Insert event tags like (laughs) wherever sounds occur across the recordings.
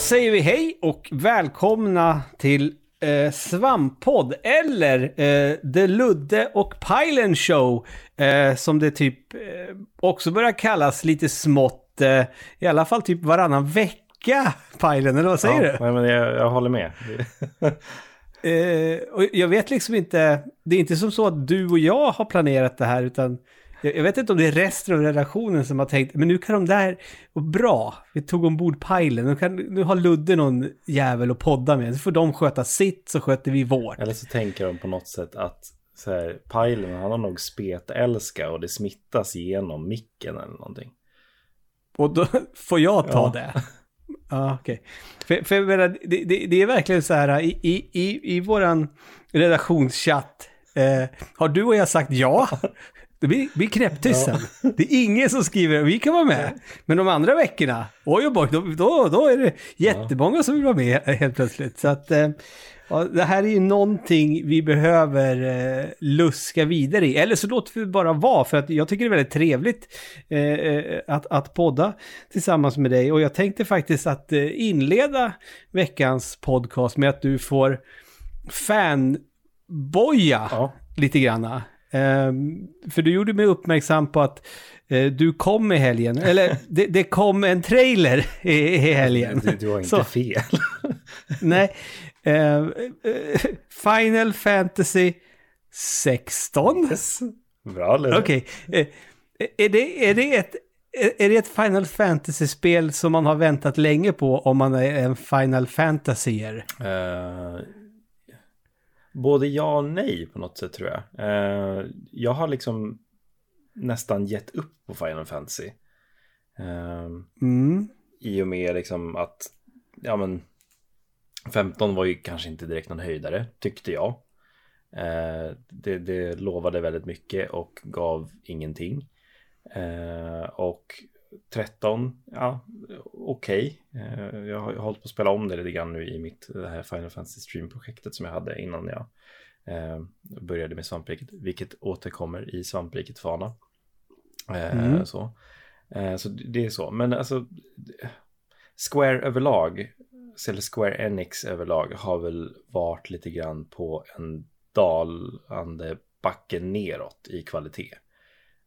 Säger vi hej och välkomna till eh, Svamppodd eller eh, The Ludde och Pajlen Show eh, som det typ eh, också börjar kallas lite smått, eh, i alla fall typ varannan vecka Pajlen, eller vad säger ja, du? Nej, men jag, jag håller med. (laughs) Eh, och jag vet liksom inte, det är inte som så att du och jag har planerat det här utan jag, vet inte om det är resten av redaktionen som har tänkt, men nu kan de där, och bra, vi tog ombord pajlen, nu, kan, nu har Ludde någon jävel att podda med, så får de sköta sitt så sköter vi vårt. Eller så tänker de på något sätt att så här, Pajlen, han har nog spetälska och det smittas genom micken eller någonting. Och då (laughs) får jag ta Ja. det. Ja, okej. För, för jag menar, det, det, det är verkligen så här, i, i, i, i våran redaktionschatt, eh, har du och jag sagt ja? (laughs) Det blir, blir knäpptyst sen. Det är ingen som skriver vi kan vara med. Men de andra veckorna, oj och boy, då, då, då är det jättemånga som vill vara med helt plötsligt. Så att eh, ja, det här är ju någonting vi behöver eh, luska vidare i. Eller så låter vi bara vara, för att jag tycker det är väldigt trevligt eh, eh, att, att podda tillsammans med dig. Och jag tänkte faktiskt att eh, inleda veckans podcast med att du får fanboja Ja, lite granna. Ehm, för du gjorde mig uppmärksam på att eh, du kom i helgen, eller (laughs) det, det kom en trailer i, i helgen. du, du har inte Så. fel. (laughs) Nej. Ehm, eh, Final Fantasy 16? Yes. Bra. Okej. Eh, Är, det, är, det ett, är det ett Final Fantasy-spel som man har väntat länge på om man är en Final Fantasyer? Eh, både ja och nej på något sätt tror jag. Eh, jag har liksom nästan gett upp på Final Fantasy. Eh, Mm. I och med liksom att, ja men 15 var ju kanske inte direkt någon höjdare, tyckte jag. Eh, det, det lovade väldigt mycket och gav ingenting. Eh, och 13, ja, okej. Eh, jag har hållit på att spela om det lite grann nu i mitt det här Final Fantasy Stream-projektet som jag hade innan jag eh, började med svampriket, vilket återkommer i svampriket Fana. Eh, Mm. Så. Eh, så det är så, men alltså Square överlag, eller Square Enix överlag har väl varit lite grann på en dalande backe neråt i kvalitet.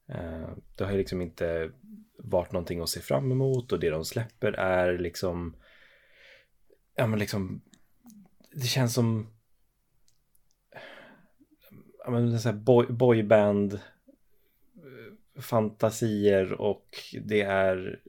Eh, det har ju liksom inte varit någonting att se fram emot och det de släpper är liksom ja men liksom det känns som ja men så här boy, boyband eh, fantasier och det är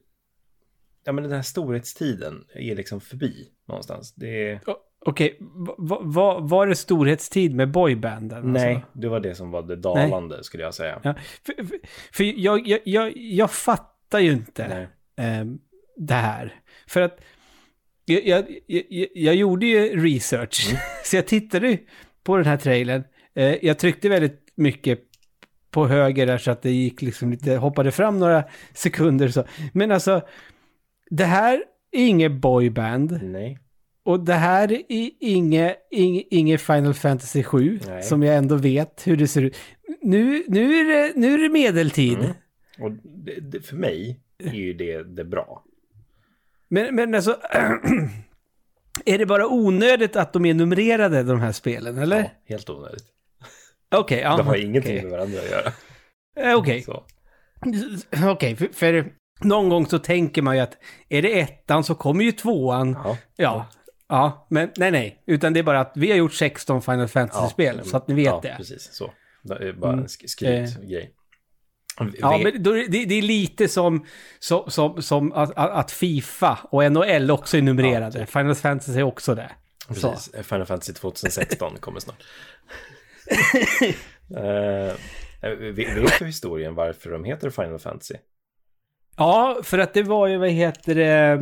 ja men den här storhetstiden är liksom förbi någonstans. Det är, Ja, Okej, va- va- va- var det storhetstid med boybanden? nej, Alltså? det var det som var det dalande skulle jag säga. Ja, för för, för jag, jag, jag, jag fattar ju inte Nej. ehm, det här. För att jag, jag, jag, jag gjorde ju research. Mm. (laughs) Så jag tittade på den här trailern. Eh, jag tryckte väldigt mycket på höger där så att det gick liksom lite, hoppade fram några sekunder så. Men alltså, det här är inget boyband. Nej. Och det här är inget, inget, inget Final Fantasy 7, Nej. som jag ändå vet hur det ser ut. Nu, nu, är, det, nu är det medeltid. Mm. Och det, det, för mig är ju det, det bra. Men, men alltså, (clears throat) är det bara onödigt att de är numrerade, de här spelen, eller? Ja, helt onödigt. Okej, ja. Det har ingenting okej. med varandra att göra. Eh, Okej, Så. okej, för, för någon gång så tänker man ju att är det ettan så kommer ju tvåan. Ja. Ja, ja, men nej, nej, utan det är bara att vi har gjort 16 Final Fantasy-spel, så att ni vet ja, det. precis. Så. Det är bara Mm. en sk- skrytgrej. Ja, Ve- men då, det, det är lite som, som, som, som att, att Fifa och NHL också är numrerade. Ja, typ. Final Fantasy är också det. Så. Precis, Final Fantasy 2016 (laughs) kommer snart. uh, vet du historien varför de heter Final Fantasy? Ja, för att det var ju, vad heter det,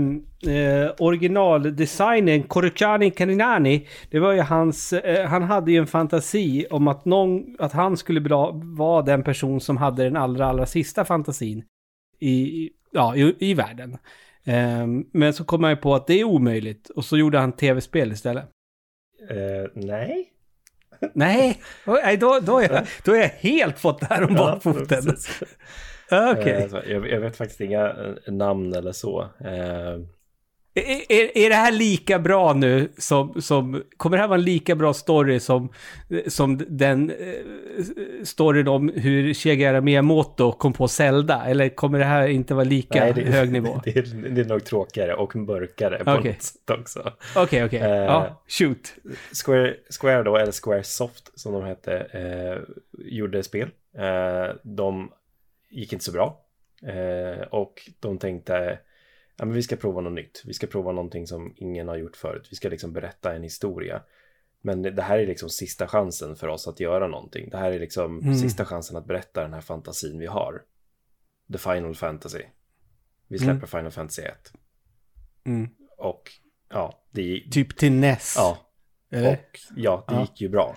eh, originaldesignen, Koruchani Kaninani, det var ju hans, eh, han hade ju en fantasi om att, någon, att han skulle bra, vara den person som hade den allra, allra sista fantasin i, ja, i, i världen. Eh, men så kom han ju på att det är omöjligt och så gjorde han tv-spel istället. Eh, nej. Nej, (laughs) då, då, är jag, (laughs) då är jag helt fått det här om bakfoten. precis. Okej. Eh, så jag, jag vet faktiskt inga eh, namn eller så. Eh, Är, är, är det här lika bra nu som, som... Kommer det här vara en lika bra story som, som den eh, storyn om hur Shigeru Miyamoto kom på Zelda? Eller kommer det här inte vara lika Nej, det, hög nivå? (laughs) Det är, det är nog tråkigare och mörkare på Okej. något sätt också. Okej, okej. Eh, Ja, shoot. Square, Square då, eller Squaresoft som de hette, eh, gjorde spel. Eh, de gick inte så bra. Eh, och de tänkte, ja men vi ska prova något nytt. Vi ska prova någonting som ingen har gjort förut. Vi ska liksom berätta en historia. Men det här är liksom sista chansen för oss att göra någonting. Det här är liksom Mm. sista chansen att berätta den här fantasin vi har. The Final Fantasy. Vi släpper Mm. Final Fantasy 1. Mm. Och ja, det, Typ till NES. ja, Eller? och ja, det Ja. gick ju bra.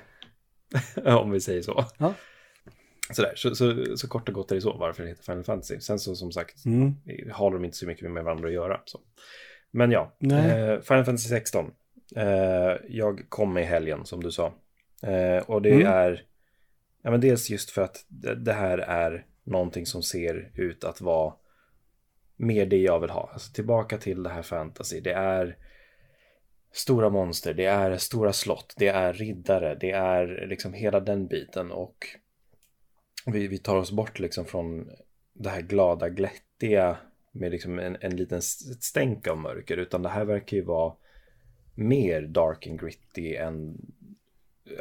(laughs) Om vi säger så. Ja. Sådär, så, så, så kort och gott är det så varför det heter Final Fantasy. Sen så som sagt Mm. har de inte så mycket med varandra att göra. Så. Men ja, eh, Final Fantasy 16. Eh, jag kom i helgen som du sa. Eh, och det Mm. är, ja men dels just för att det, det här är någonting som ser ut att vara mer det jag vill ha. Alltså tillbaka till det här fantasy. Det är stora monster, det är stora slott, det är riddare, det är liksom hela den biten och vi, vi tar oss bort liksom från det här glada, glättiga med liksom en, en liten stänk av mörker utan det här verkar ju vara mer dark and gritty än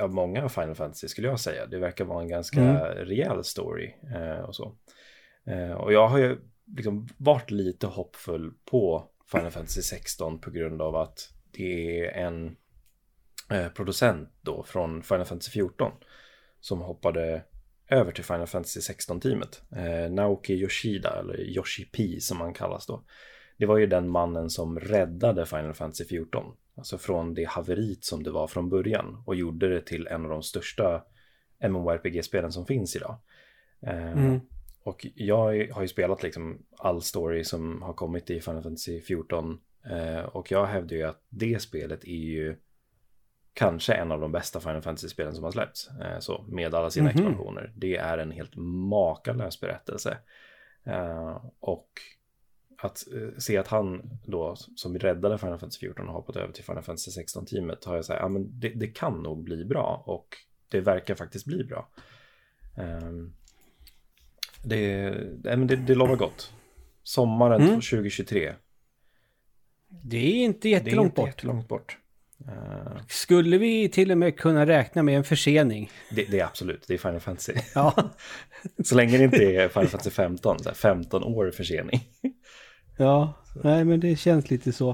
av många Final Fantasy skulle jag säga. Det verkar vara en ganska Mm. rejäl story eh, och så. Eh, och jag har ju liksom varit lite hoppfull på Final Fantasy 16 på grund av att det är en eh, producent då från Final Fantasy 14 som hoppade över till Final Fantasy 16-teamet. Eh, Naoki Yoshida, eller Yoshi P som han kallas då. Det var ju den mannen som räddade Final Fantasy 14. Alltså från det haverit som det var från början och gjorde det till en av de största MMORPG-spelen som finns idag. Eh, Mm. och jag har ju spelat liksom all story som har kommit i Final Fantasy 14. Eh, och jag hävdar ju att det spelet är ju kanske en av de bästa Final Fantasy-spelen som har släppts. Eh, så, med alla sina Mhm. expansioner. Det är en helt makalös berättelse. Eh, och att eh, se att han då som räddade Final Fantasy 14 har hoppat över till Final Fantasy 16-teamet har jag sagt, ja men det, det kan nog bli bra och det verkar faktiskt bli bra. Ehm, det, nej, men det, det lovar gott. Sommaren Mm. 2023. Det är inte Det är jättelångt inte bort. jättelångt bort. Eh, Skulle vi till och med kunna räkna med en försening? det, det är absolut, det är Final Fantasy. Ja. (laughs) Så länge det inte är Final Fantasy 15, så här 15 år försening. Ja, nej men det känns lite så.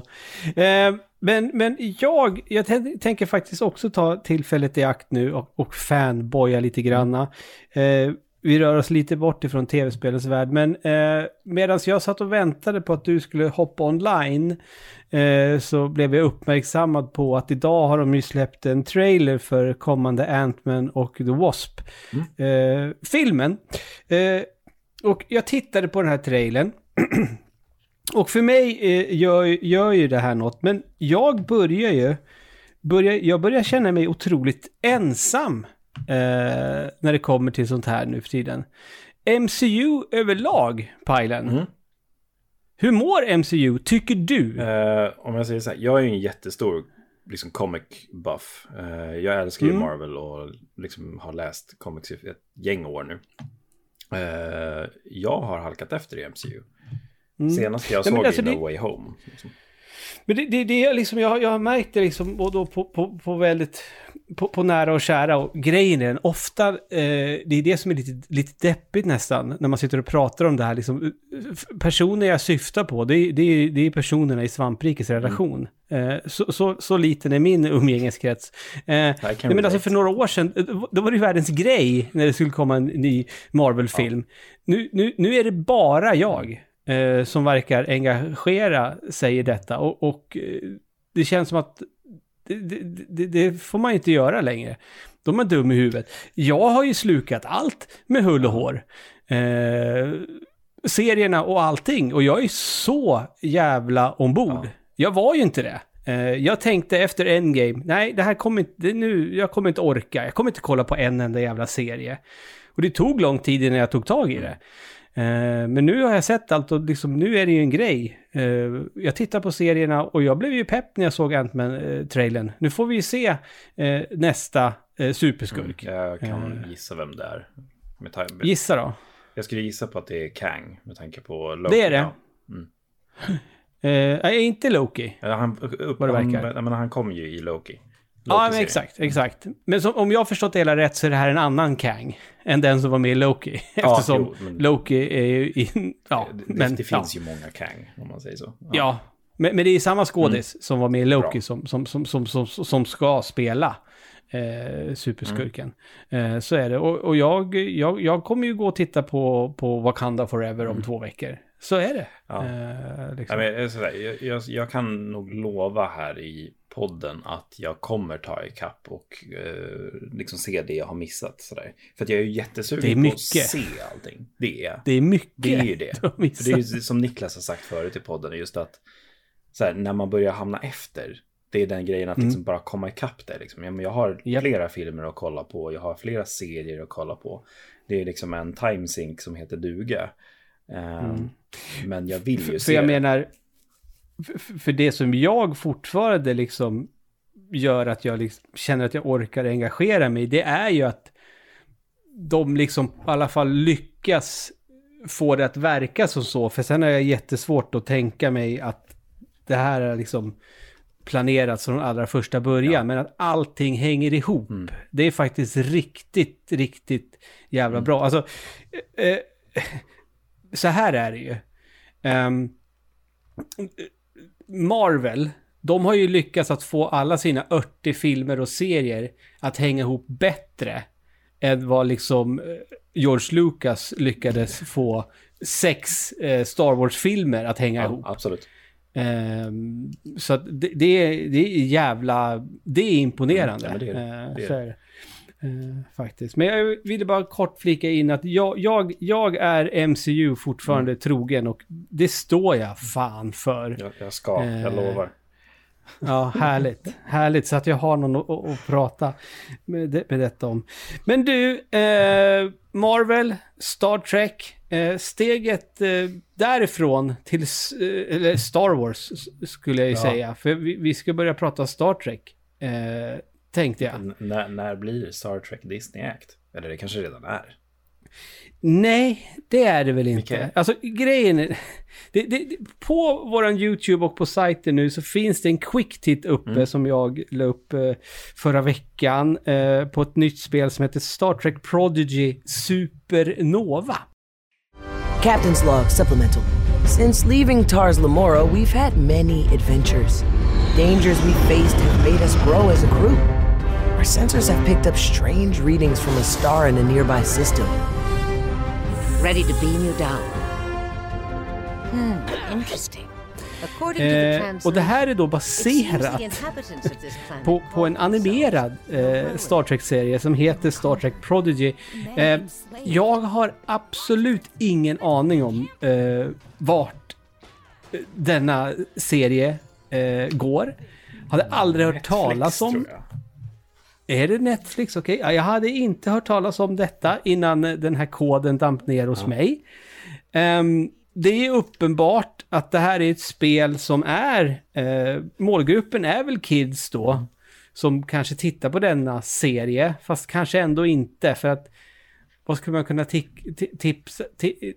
Eh, men, men jag, jag tän- tänker faktiskt också ta tillfället i akt nu och, och fanboya lite granna. Eh, vi rör oss lite bort ifrån tv-spelens värld, men eh, medan jag satt och väntade på att du skulle hoppa online eh, så blev jag uppmärksammad på att idag har de ju släppt en trailer för kommande Ant-Man och The Wasp-filmen. Eh, och jag tittade på den här trailern. (clears throat) Och för mig eh, gör, gör ju det här något, men jag börjar ju, börjar, jag börjar känna mig otroligt ensam eh, när det kommer till sånt här nu för tiden. MCU överlag, Pajlen. Mm. Hur mår MCU, tycker du? Eh, om jag säger så här, jag är ju en jättestor liksom comic buff. Eh, jag älskar ju Mm. Marvel och liksom har läst comics i ett gäng år nu. Eh, jag har halkat efter i MCU. Mm. Senast jag Ja, såg men alltså i No det- Way Home. Liksom. Men det, det, det är liksom, jag, jag har märkt det liksom, och då på, på, på väldigt, på, på nära och kära. Och grejen är den, ofta, eh, det är det som är lite, lite deppigt nästan, när man sitter och pratar om det här. Liksom, personer jag syftar på, det är, det är, det är personerna i Svamprikes relation. Eh, så, så, så liten är min umgängeskrets. Eh, Nej, men alltså för några år sedan, eh, då var det ju världens grej när det skulle komma en ny Marvel-film. Nu, nu, nu är det bara jag eh, som verkar engagera sig i detta. Och, och eh, det känns som att det, det, det, får man inte göra längre. De är dum i huvudet. Jag har ju slukat allt med hull och hår. Eh, serierna och allting. Och jag är så jävla ombord. Ja. Jag var ju inte det. Eh, jag tänkte efter Endgame, nej det här kommer inte, nu, jag kommer inte orka. Jag kommer inte kolla på en enda jävla serie. Och det tog lång tid innan jag tog tag i det. Eh, men nu har jag sett allt och liksom, nu är det ju en grej. Eh, jag tittar på serierna och jag blev ju pepp när jag såg Ant-Man-trailern. nu får vi ju se eh, nästa eh, superskurk. Mm, jag kan gissa vem det är. Gissa då. Jag skulle gissa på att det är Kang med tanke på Loki. Det är det? Mm. är inte Loki? Han, upp, vad det verkar. Han, men han kom ju i Loki. Ja, men exakt, exakt. Men som, om jag har förstått det hela rätt så är det här en annan Kang än den som var med i Loki. (laughs) Eftersom ja, jo, men... Loki är ju i... Ja, det, men, det finns ja. ju många Kang, om man säger så. Ja, ja men, men, det är samma skådis mm. som var med i Loki som, som, som, som, som, som ska spela eh, superskurken. Mm. Eh, så är det. Och, och jag, jag, jag kommer ju gå och titta på, på Wakanda Forever om mm. två veckor. Så är det. Ja. Eh, liksom. ja, men, sådär, jag, jag, jag, kan nog lova här i podden att jag kommer ta ikapp och eh, liksom se det jag har missat. Sådär. För att jag är ju jättesugen på att se allting. Det är, det är mycket. Det är ju det. (laughs) För det är ju som Niklas har sagt förut i podden, just att såhär, när man börjar hamna efter, det är den grejen att mm. liksom bara komma ikapp det. Liksom. Jag har yep. flera filmer att kolla på, jag har flera serier att kolla på. Det är liksom en timesink som heter duga. Um, mm. Men jag vill ju för, se För jag menar, för det som jag fortfarande liksom gör att jag liksom känner att jag orkar engagera mig, det är ju att de liksom i alla fall lyckas få det att verka som så. För sen har jag jättesvårt att tänka mig att det här är liksom planerat från allra första början. Ja. Men att allting hänger ihop. Mm. Det är faktiskt riktigt, riktigt jävla mm. bra. Alltså, eh, så här är det ju. Um, Marvel, de har ju lyckats att få alla sina 80 filmer och serier att hänga ihop bättre än vad liksom eh, George Lucas lyckades få sex eh, Star Wars-filmer att hänga ja, ihop. Absolut. Um, så det, det, är, det är jävla... Det är imponerande. Mm, ja, det är, det är. Uh, Uh, faktiskt. Men jag ville bara kort flika in att jag, jag, jag är MCU fortfarande mm. trogen och det står jag fan för. Jag, jag ska, uh, jag lovar. Ja, härligt. härligt så att jag har någon att, att prata med, det, med detta om. Men du, uh, Marvel, Star Trek, steget därifrån till eller Star Wars skulle jag ju ja. säga. För vi, vi ska börja prata Star Trek tänkte jag. N när, när blir Star Trek Disney Act? Eller det kanske redan är? Nej, det är det väl inte. Vilka? Alltså grejen är... Det, det, på våran YouTube och på sajten nu så finns det en quick tit uppe mm. som jag la upp eh, förra veckan eh, på ett nytt spel som heter Star Trek Prodigy Supernova. Captain's log supplemental. Since leaving Tars Lamora, we've had many adventures. Dangers we faced have made us grow as a crew. Our sensors have picked up strange readings from a star in a nearby system. Ready to beam you down. Hmm, interesting. Eh, och det här är då baserat på, på en animerad eh, Star Trek-serie som heter Star Trek Prodigy. Eh, jag har absolut ingen aning om eh, vart eh, denna serie eh, går. Hade aldrig hört talas om. Är det Netflix? Okej, okay. jag hade inte hört talas om detta innan den här koden damp ner hos ja. mig. Um, det är uppenbart att det här är ett spel som är, uh, målgruppen är väl kids då, som kanske tittar på denna serie, fast kanske ändå inte, för att vad skulle man kunna tipsa,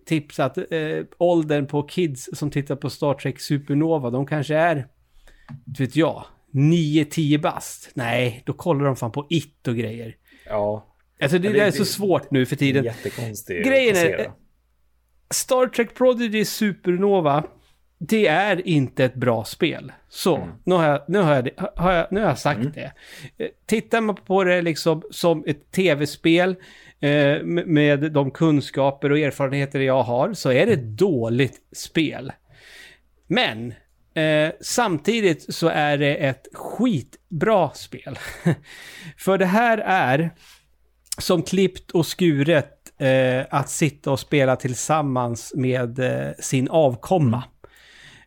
tipsa att uh, åldern på kids som tittar på Star Trek Supernova, de kanske är, vet jag, 9-10 bast. Nej, då kollar de fan på it och grejer. Ja. Alltså det, det, det är så svårt nu för tiden. Jättekonstigt. Grejen är... Star Trek Prodigy Supernova, det är inte ett bra spel. Så, mm. nu, har jag, nu, har jag, har jag, nu har jag sagt mm. det. Eh, tittar man på det liksom som ett tv-spel eh, med de kunskaper och erfarenheter jag har så är det ett dåligt spel. Men Eh, samtidigt så är det ett skitbra spel. (laughs) För det här är som klippt och skuret eh, att sitta och spela tillsammans med eh, sin avkomma.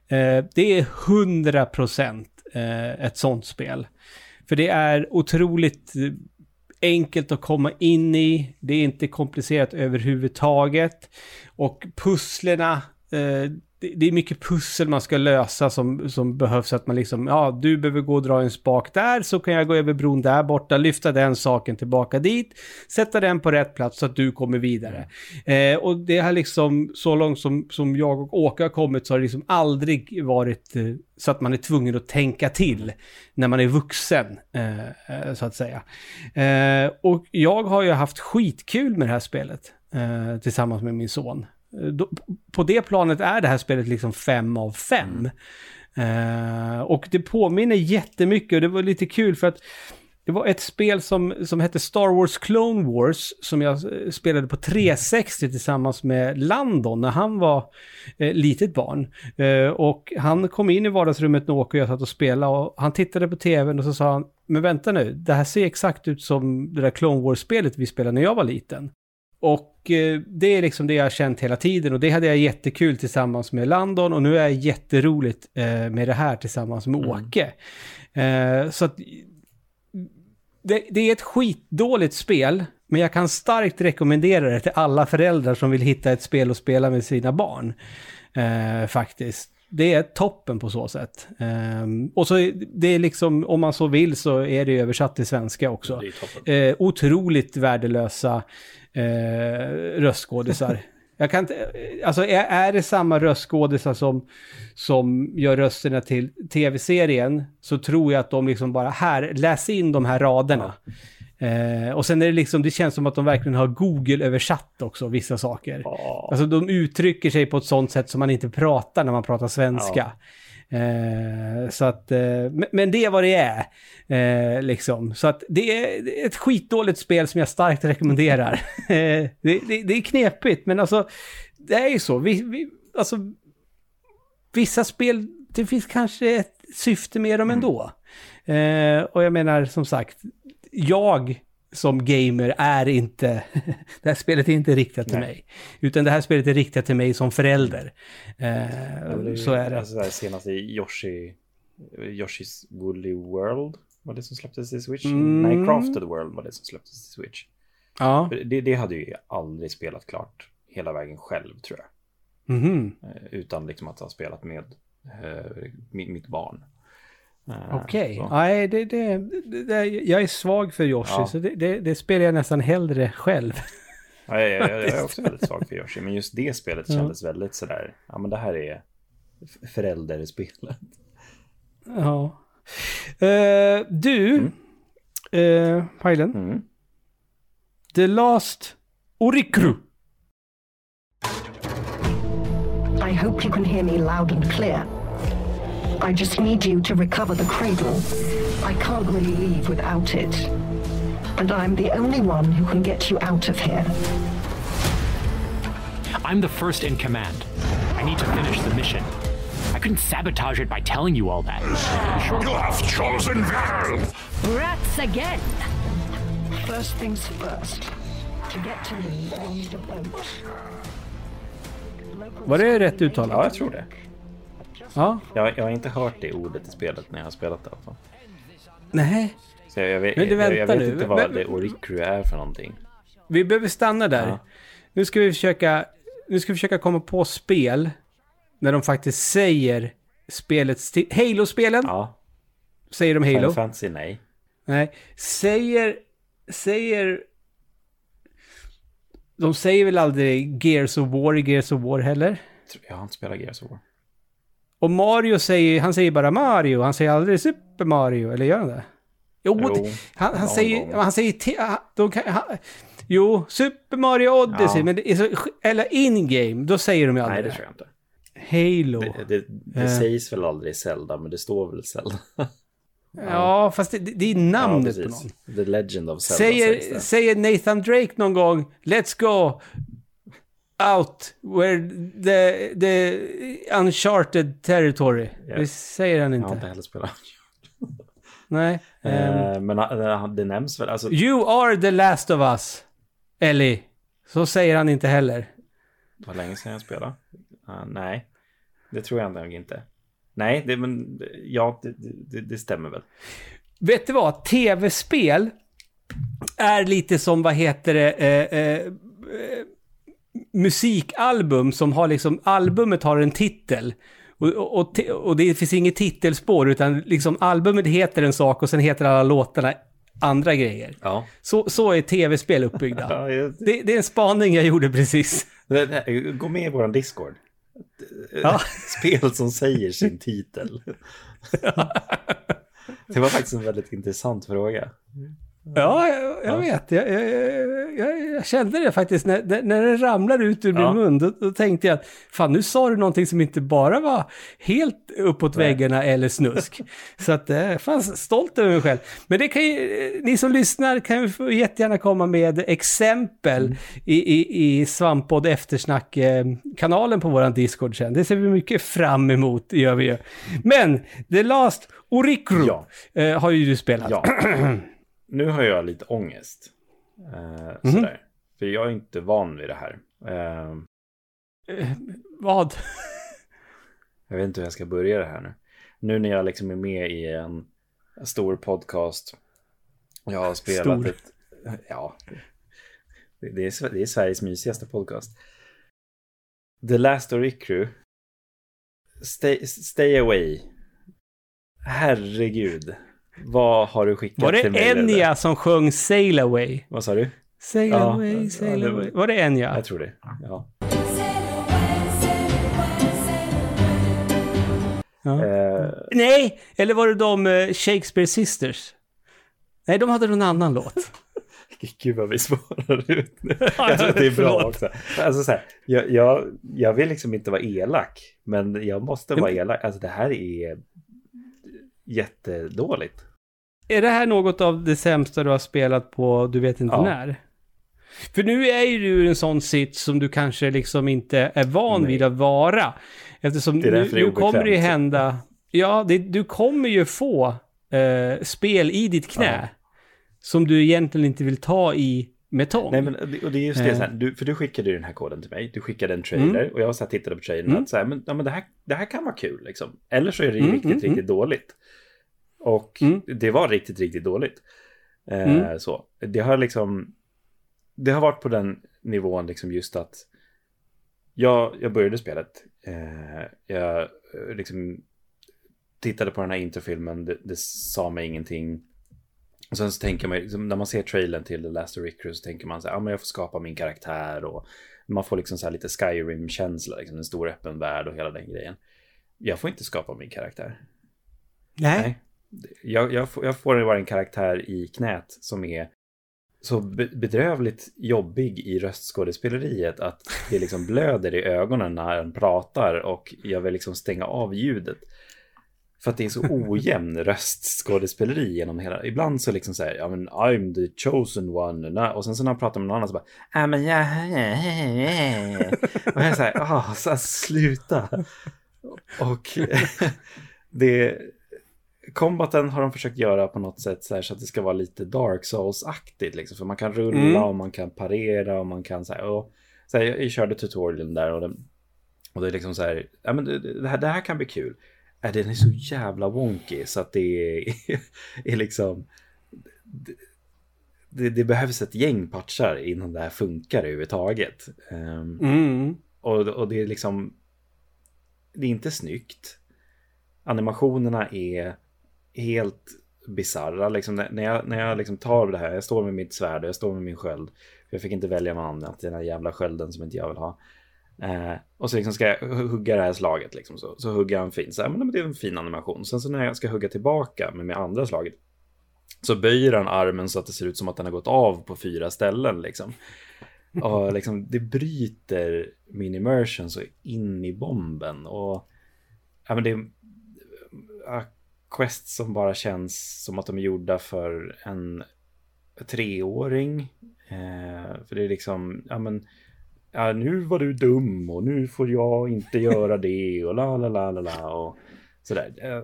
Eh, det är 100% eh, ett sånt spel. För det är otroligt eh, enkelt att komma in i. Det är inte komplicerat överhuvudtaget. Och pusslerna, eh, det, det är mycket pussel man ska lösa som, som behövs. Att man liksom, ja, du behöver gå och dra en spak där, så kan jag gå över bron där borta, lyfta den saken tillbaka dit, sätta den på rätt plats så att du kommer vidare. Eh, och det har liksom, så långt som, som jag och Åke har kommit så har det liksom aldrig varit eh, så att man är tvungen att tänka till när man är vuxen, eh, eh så att säga. Eh, och jag har ju haft skitkul med det här spelet eh, tillsammans med min son. Eh, då, på det planet är det här spelet liksom fem av fem. Eh, och det påminner jättemycket och det var lite kul för att det var ett spel som, som hette Star Wars Clone Wars som jag eh, spelade på 360 tillsammans med Landon när han var eh, litet barn. Eh, och han kom in i vardagsrummet när Åke och jag satt och spelade och han tittade på tvn och så sa han Men vänta nu, det här ser exakt ut som det där Clone Wars-spelet vi spelade när jag var liten. Och eh, det är liksom det jag har känt hela tiden och det hade jag jättekul tillsammans med Landon och nu är jag jätteroligt eh, med det här tillsammans med Åke. Eh, så att det, det är ett skitdåligt spel, men jag kan starkt rekommendera det till alla föräldrar som vill hitta ett spel att spela med sina barn. Eh, faktiskt. Det är toppen på så sätt. Um, och så det är liksom, om man så vill så är det översatt till svenska också. Det. Eh, otroligt värdelösa eh, röstskådisar. (laughs) Jag kan inte, alltså är, är det samma röstskådisar som, som gör rösterna till tv-serien så tror jag att de liksom bara, här, läs in de här raderna. Eh, och sen är det liksom, det känns som att de verkligen har Google-översatt också vissa saker. Ja. Alltså de uttrycker sig på ett sånt sätt som man inte pratar när man pratar svenska. Eh, så att, eh, men, det är vad det är. Eh, liksom. Så att det är ett skitdåligt spel som jag starkt rekommenderar. (laughs) Eh, det, det, det är knepigt, men alltså det är ju så. Vi, vi, alltså, vissa spel, det finns kanske ett syfte med dem ändå. Eh, och jag menar som sagt, jag som gamer är inte, (laughs) det här spelet är inte riktat till Nej. mig. Utan det här spelet är riktat till mig som förälder. Eh, Ja, så är det. Alltså, det senaste Yoshi, Yoshi's Woolly World var det som släpptes till Switch. Mm. Nej, Crafted World var det som släpptes till Switch. Ja. Det, det hade ju aldrig spelat klart hela vägen själv tror jag. Mhm. Eh, Utan liksom att ha spelat med eh, mitt barn. Eh, Okej, så. nej det, det, det, det, jag är svag för Yoshi Ja. så det, det, det spelar jag nästan hellre själv. Ja, jag, jag, jag är också väldigt svag för Yoshi. Men just det spelet Ja. kändes väldigt sådär. Ja men det här är förälderspelet. Ja. Eh, du, mm. Pajlen, Mm. The Last Orikru. I hope you can hear me loud and clear. I just need you to recover the cradle. I can't really leave without it. And I'm the only one who can get you out of here. I'm the first in command. I need to finish the mission. I couldn't sabotage it by telling you all that. Sure. You have chosen well. Rats again! First things first. To get to me, you'll need a boat. Local Var det rätt uttalat? Ja, jag tror det. Ja. Jag, jag har inte hört det ordet i spelet när jag har spelat det i alla fall. Nej, Så jag, jag, vet- Men du, jag, jag vänta vet nu. inte vad Men- det Orikru är för någonting. vi behöver stanna där. Ja. Nu ska vi försöka, nu ska vi försöka komma på spel när de faktiskt säger spelets Halo-spelen, Ja, säger de Final Halo? Fantasy nej. Nej, säger, säger... De säger väl aldrig Gears of War i Gears of War heller? Jag har inte spelat Gears of War. Och Mario säger, han säger bara Mario, han säger aldrig Super Mario, eller gör han det? Jo, Jo, han, han säger, gång. han säger, de kan, han, jo, Super Mario Odyssey, Ja. men det är så, eller in-game, då säger de ju Nej, aldrig det tror jag inte. Halo. Det, det, det Eh. sägs väl aldrig Zelda, men det står väl Zelda. (laughs) Ja, fast det, det är namnet på någon. The Legend of Zelda Säger, säger Nathan Drake någon gång Let's go out where the, the uncharted territory. Ja. Det säger han Jag inte. har inte heller spelat. Nej. Ehm, Eh, men eh, det nämns väl, alltså, you are the last of us, Ellie. Så säger han inte heller. det var länge sedan jag spelade. Eh, nej, det tror jag nog inte. Nej, det, men ja, det, det, det stämmer väl. Vet du vad? Tv-spel är lite som, vad heter det, eh, eh, musikalbum som har liksom, albumet har en titel. Och, och, och, det finns inget titelspår utan liksom albumet heter en sak och sen heter alla låtarna andra grejer. Ja. Så, så är tv-spel uppbyggda. (laughs) Det, det är en spaning jag gjorde precis. Gå med i våran Discord. Ja. (laughs) Spel som säger sin titel. (laughs) Det var faktiskt en väldigt intressant fråga. Ja, jag, jag vet. Jag, jag, jag, jag kände det faktiskt när, när- det ramlade ut ur Ja. min mun. Då, då tänkte jag, fan nu sa du någonting som inte bara var helt uppåt väggarna eller snusk. (laughs) Så att jag är fan stolt över mig själv. Men det kan ju, ni som lyssnar kan ju jättegärna komma med exempel Mm. i, i, i Svamppodd eftersnack-kanalen på våran Discord sen. Det ser vi mycket fram emot, gör vi ju. Men, The Last Oricru Ja. eh, har ju du spelat. Ja. (clears throat) Nu har jag lite ångest. Eh, sådär. För jag är inte van vid det här. Eh, Vad? jag vet inte hur jag ska börja det här nu. Nu när jag liksom är med i en stor podcast. Jag har spelat Stor. ett... Ja. Det är, det är Sveriges mysigaste podcast. The Last Oricru. Stay, stay away. Herregud. Vad har du skickat Var till det mig? Lelle? Enya som sjöng Sail Away? Vad sa du? Sail Ja, away, ja, sail det- away. Var det Enya? Jag tror det. Ja. Ja. Eh, Nej, eller var det de eh, Shakespeare Sisters? Nej, de hade någon annan låt. (laughs) Gud vad vi spårar ut nu. (laughs) Ja, Jag tror att det är bra också. Alltså så här, jag, jag, jag vill liksom inte vara elak, men jag måste vara elak. Alltså det här är jättedåligt. Är det här något av det sämsta du har spelat på Du vet inte Ja. när? För nu är ju du i en sån sits som du kanske liksom inte är van Nej. vid att vara. Eftersom Det är nu, nu kommer det ju hända... Ja, det, du kommer ju få eh, spel i ditt knä. Som du egentligen inte vill ta i med tång. Nej, men och det är just det, Eh. så här, du, för du skickade ju den här koden till mig. Du skickade en trailer och jag så här tittade på trailern Mm. att så här, men, ja, men det, här, det här kan vara kul liksom. Eller så är det Mm, riktigt, mm, riktigt dåligt. Och Mm. det var riktigt, riktigt dåligt. Eh, Mm. Så. Det har liksom, det har varit på den nivån liksom just att jag, jag började spelet. Eh, jag eh, liksom tittade på den här introfilmen, det, det sa mig ingenting. Och sen så tänker man, liksom, när man ser trailern till The Last of Recru så tänker man så här, ja men jag får skapa min karaktär och man får liksom så här lite Skyrim-känsla, liksom en stor öppen värld och hela den grejen. Jag får inte skapa min karaktär. Nej. Nej. Jag, jag, får, jag får vara en karaktär i knät som är så be- bedrövligt jobbig i röstskådespeleriet att det liksom blöder i ögonen när han pratar och jag vill liksom stänga av ljudet. För att det är så ojämn (laughs) röstskådespeleri genom hela... Ibland så liksom säger ja men I'm the chosen one. Och sen så när han pratar med någon annan så bara, ja men jag... (laughs) Och jag säger, ah, så här, sluta. Och (laughs) det... Combaten har de försökt göra på något sätt så, här, så att det ska vara lite Dark Souls-aktigt. Liksom. För man kan rulla Mm. och man kan parera och man kan så här... Och, så här jag, jag körde tutorialen där och, den, och det är liksom så här... Ja, men det, här, det här kan bli kul. Äh, den är så jävla wonky så att det är, (laughs) är liksom... Det, det, det behövs ett gäng patchar innan det här funkar överhuvudtaget. Ehm, Mm. och, och det är liksom... Det är inte snyggt. Animationerna är helt bisarra. Liksom när, jag, när jag liksom tar det här, jag står med mitt svärd och jag står med min sköld. Jag fick inte välja något annat, den här jävla skölden som inte jag vill ha. Eh, och så liksom ska jag hugga det här slaget, liksom, så, så hugger han fint. Så här, men det är en fin animation. Sen så när jag ska hugga tillbaka med, med andra slaget så böjer han armen så att det ser ut som att den har gått av på fyra ställen. Liksom. Och liksom, det bryter min immersion så in i bomben. Och ja, men det är ja, quest som bara känns som att de är gjorda för en treåring. Eh, för det är liksom, ja men, ja, nu var du dum och nu får jag inte göra (laughs) det och la la la la la och sådär. Eh,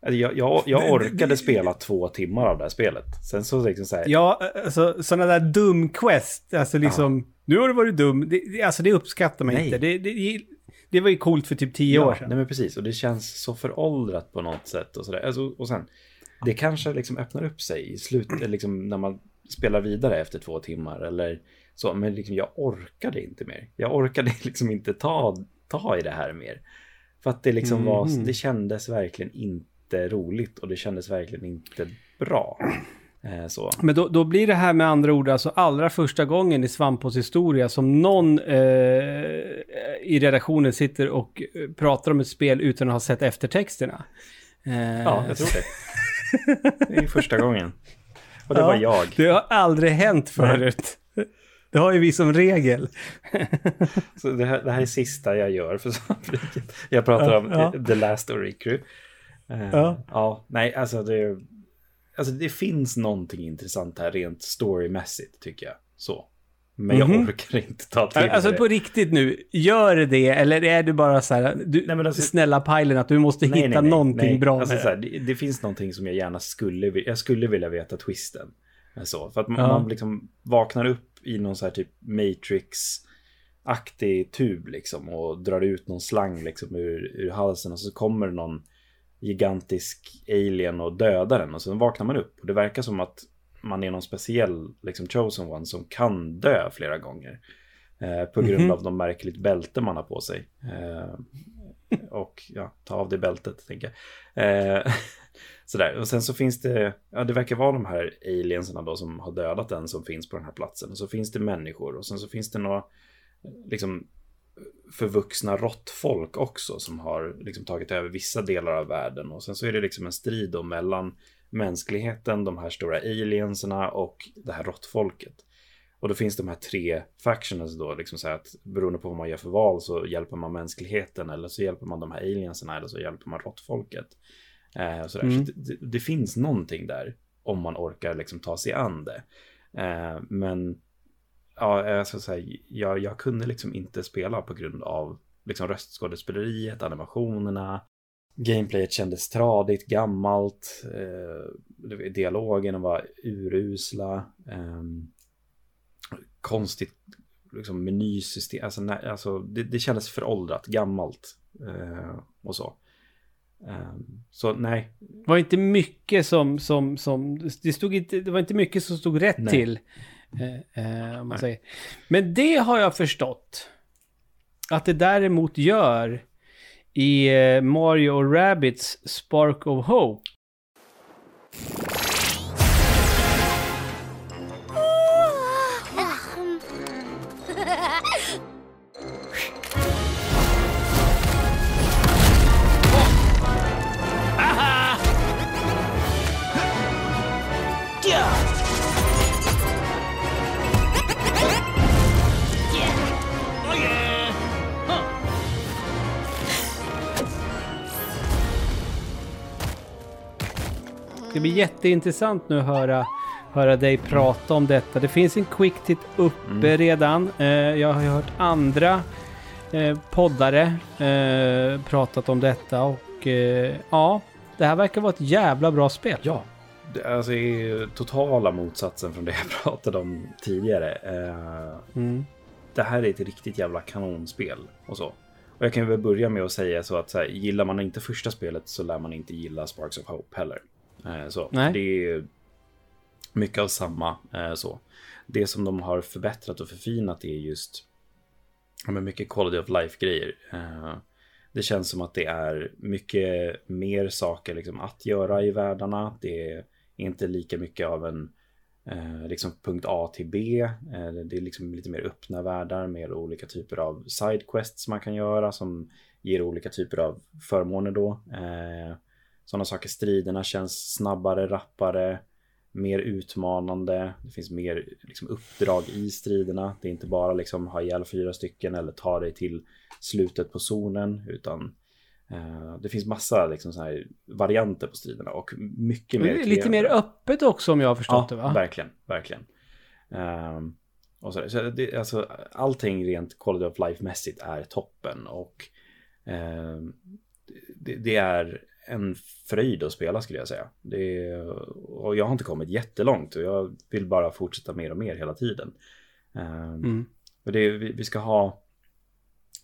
alltså, jag, jag, jag orkade spela två timmar av det här spelet. Sen så liksom så här, Ja, alltså sådana där dum-quest, alltså liksom, nu har du varit dum, det, det, alltså det uppskattar man Nej. inte. Det, det, det var ju coolt för typ tio Ja, år sedan. nej men precis. Och det känns så föråldrat på något sätt och sådär. Alltså, och sen, det kanske liksom öppnar upp sig i slutet, liksom när man spelar vidare efter två timmar eller så. Men liksom jag orkade inte mer. Jag orkade (laughs) liksom inte ta, ta i det här mer. För att det liksom var, det kändes verkligen inte roligt och det kändes verkligen inte bra. Eh, så. Men då, då blir det här med andra ord alltså allra första gången i Svampos historia som någon eh, i redaktionen sitter och eh, pratar om ett spel utan att ha sett eftertexterna. Eh, Ja, jag tror det. (laughs) Det är första gången. Och det var jag. Det har aldrig hänt förut. Det har ju vi som regel. (laughs) Så det, här, det här är sista jag gör för Svampriket. Jag pratar Ja, om ja. The Last Oricru. Eh, Ja. ja, nej, alltså det, alltså det finns någonting intressant här rent storymässigt tycker jag. Så. Men jag Mhm. orkar inte ta till Alltså det. på riktigt nu, gör det eller är du bara så här, du, Nej, alltså- snälla pajlen att du måste Nej, hitta nej, någonting bra Alltså, med så det. här, det. Det finns någonting som jag gärna skulle vilja, jag skulle vilja veta twisten. Så, för att man, Ja. man liksom vaknar upp i någon så här typ Matrix-aktig tub liksom och drar ut någon slang liksom ur, ur halsen och så kommer någon gigantisk alien och dödar den och sen vaknar man upp och det verkar som att man är någon speciell liksom chosen one som kan dö flera gånger. Eh, på grund Mhm. av de märkligt bälte man har på sig. Eh, och ja, ta av det bältet tänker jag. Eh, (laughs) sådär, och sen så finns det, ja det verkar vara de här aliensarna då som har dödat den som finns på den här platsen. Och så finns det människor och sen så finns det några liksom förvuxna råttfolk också som har liksom tagit över vissa delar av världen. Och sen så är det liksom en strid då mellan mänskligheten, de här stora alienserna och det här råttfolket. Och då finns de här tre factions då, liksom så att beroende på vad man gör för val så hjälper man mänskligheten eller så hjälper man de här alienserna eller så hjälper man råttfolket. Eh, sådär. Mm. Så det, det, det finns någonting där om man orkar liksom ta sig an det. Eh, men ja, jag ska säga, jag, jag kunde liksom inte spela på grund av liksom röstskådespeleriet, animationerna, Gameplayet kändes tradigt, gammalt, eh, dialogerna var urusla, eh, konstigt liksom menysystem, alltså, nej, alltså det, det kändes föråldrat, gammalt eh, och så. Eh, så nej, Det var inte mycket som, som, som det, stod inte, det var inte mycket som stod rätt Nej. till. Eh, eh, man säger. Men det har jag förstått. Att det däremot gör i eh, Mario och Rabbids Spark of Hope. Det blir jätteintressant nu att höra, höra dig prata om detta. Det finns en quick tit uppe redan. Eh, jag har ju hört andra eh, poddare eh, pratat om detta och ja, det här verkar vara ett jävla bra spel. Ja, det alltså är totala motsatsen från det jag (laughs) pratade om tidigare. Mm. det här är ett riktigt jävla kanonspel och så. Och jag kan väl börja med att säga så att så här, gillar man inte första spelet så lär man inte gilla Sparks of Hope heller. Eh, så. Nej. Det är mycket av samma eh, så. Det som de har förbättrat och förfinat är just men mycket quality of life-grejer. Eh, det känns som att det är mycket mer saker liksom, att göra i världarna. Det är inte lika mycket av en liksom punkt A till B. Det är liksom lite mer öppna världar med olika typer av sidequests man kan göra som ger olika typer av förmåner då. Eh, sådana saker, striderna känns snabbare, rappare, mer utmanande. Det finns mer liksom, uppdrag i striderna. Det är inte bara liksom ha ihjäl fyra stycken eller ta dig till slutet på zonen utan eh, det finns massa liksom, så här, varianter på striderna och mycket mer Lite mer kreativa. öppet också om jag har förstått det va? verkligen, verkligen. Ehm, och så, så det, alltså, allting rent quality of life-mässigt är toppen och ehm, det, det är en fröjd att spela skulle jag säga. Det är, och jag har inte kommit jättelångt och jag vill bara fortsätta mer och mer hela tiden. Ehm, Mm. och det, vi, vi ska ha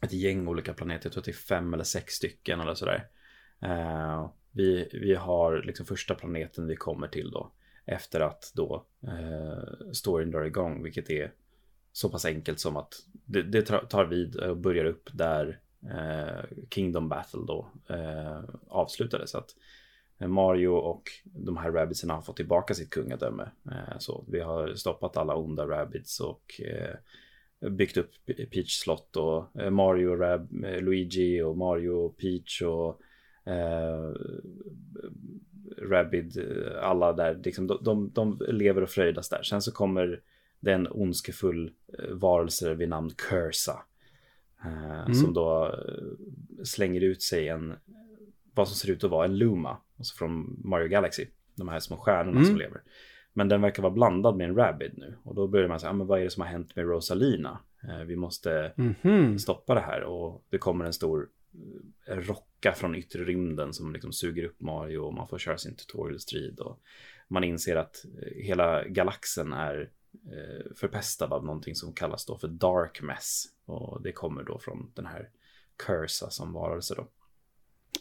ett gäng olika planeter, jag tror att det är fem eller sex stycken eller sådär. Eh, Vi, vi har liksom första planeten vi kommer till då. Efter att då eh, storyn drar igång, vilket är så pass enkelt som att det, det tar vid och börjar upp där Eh, Kingdom Battle då eh, avslutades. Så att eh, Mario och de här rabbitsarna har fått tillbaka sitt kungadöme. Så vi har stoppat alla onda rabbits och byggt upp Peach slott och Mario, Rab, Luigi och Mario, Peach och eh, Rabid, alla där, liksom, de, de, de, lever och fröjdas där. Sen så kommer den ondskefull varelse vid namn Cursa. Eh, mm. Som då slänger ut sig en, vad som ser ut att vara en Luma, alltså från Mario Galaxy. De här små stjärnorna mm. som lever. Men den verkar vara blandad med en Rabid nu. Och då börjar man säga, ah, men vad är det som har hänt med Rosalina? Eh, vi måste mm stoppa det här. Och det kommer en stor eh, rocka från yttre rymden som liksom suger upp Mario och man får köra sin tutorial-strid. Och man inser att eh, hela galaxen är förpestad av någonting som kallas då för Dark Mess. Och det kommer då från den här Cursa som varelse då.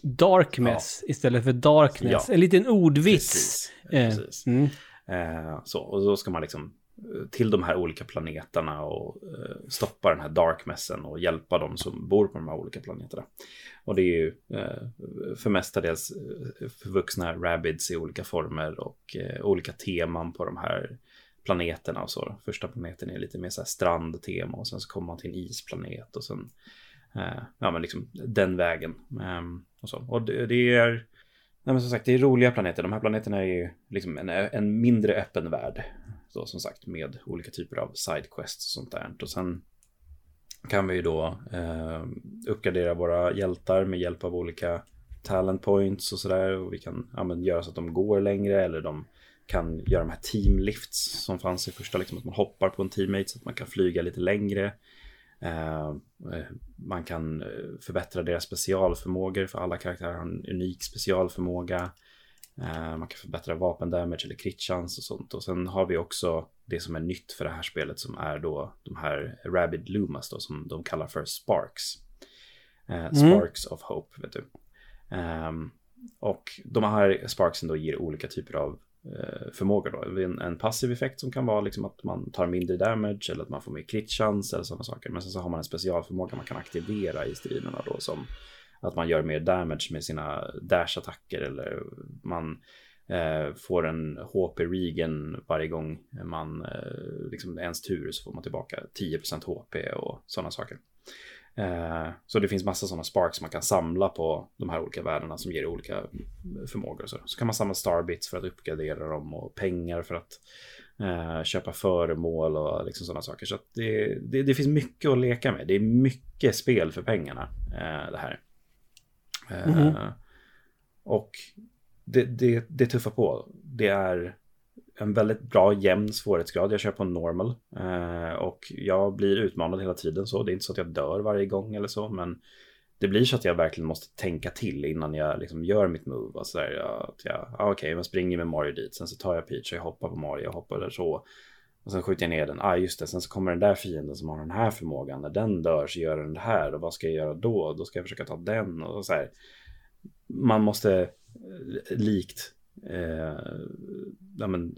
Darkmess ja. istället för Darkness. Ja. En liten ordvits. Precis. Precis. Mm. Eh, så, och då ska man liksom eh, till de här olika planeterna och eh, stoppa den här darkmessen och hjälpa dem som bor på de här olika planeterna. Och det är ju eh, för mestadels eh, förvuxna rabbids i olika former och eh, olika teman på de här planeterna och så. Första planeten är lite mer så här strandtema och sen så kommer man till en isplanet och sen eh, ja men liksom den vägen. Ehm, och så. Och det, det är Nej, men som sagt, det är roliga planeter. De här planeterna är ju liksom en, en mindre öppen värld. Så som sagt, med olika typer av sidequests och sånt där. Och sen kan vi ju då eh, uppgradera våra hjältar med hjälp av olika talent points och sådär. Och vi kan ja, men, göra så att de går längre eller de kan göra de här team lifts som fanns i första, liksom att man hoppar på en teammate så att man kan flyga lite längre. Eh, man kan eh, förbättra deras specialförmågor för alla karaktärer har en unik specialförmåga. Eh, man kan förbättra vapendamage eller crit chance och sånt. Och sen har vi också det som är nytt för det här spelet som är då de här Rabid Lumas då som de kallar för Sparks. Mm. Sparks of Hope, vet du. Um, och de här Sparksen då ger olika typer av Eh, Eh, förmåga då. En, en, passiv effekt som kan vara liksom att man tar mindre damage eller att man får mer kritchans eller sådana saker. Men sen så har man en specialförmåga man kan aktivera i striderna då som att man gör mer damage med sina dash-attacker eller man eh, får en HP regen varje gång man eh, liksom ens tur så får man tillbaka 10% HP och sådana saker. Eh, så det finns massa sådana sparks man kan samla på de här olika värdena som ger olika förmågor. Så, så kan man samla starbits för att uppgradera dem och pengar för att eh, köpa föremål och liksom sådana saker. Så det, det, det, finns mycket att leka med. Det är mycket spel för pengarna eh, det här. Mm -hmm. Och det, det, det tuffar på. Det är en väldigt bra jämn svårighetsgrad. Jag kör på normal eh, och jag blir utmanad hela tiden så. Det är inte så att jag dör varje gång eller så, men det blir så att jag verkligen måste tänka till innan jag liksom gör mitt move. Alltså där, jag, jag, ah, Okej, okay, jag springer med Mario dit, sen så tar jag Peach och jag hoppar på Mario, jag hoppar där så. Och sen skjuter jag ner den. Ah, just det. Sen så kommer den där fienden som har den här förmågan. När den dör så gör den det här. Och vad ska jag göra då? Då ska jag försöka ta den. Och så här. Man måste eh, likt eh, ja, men,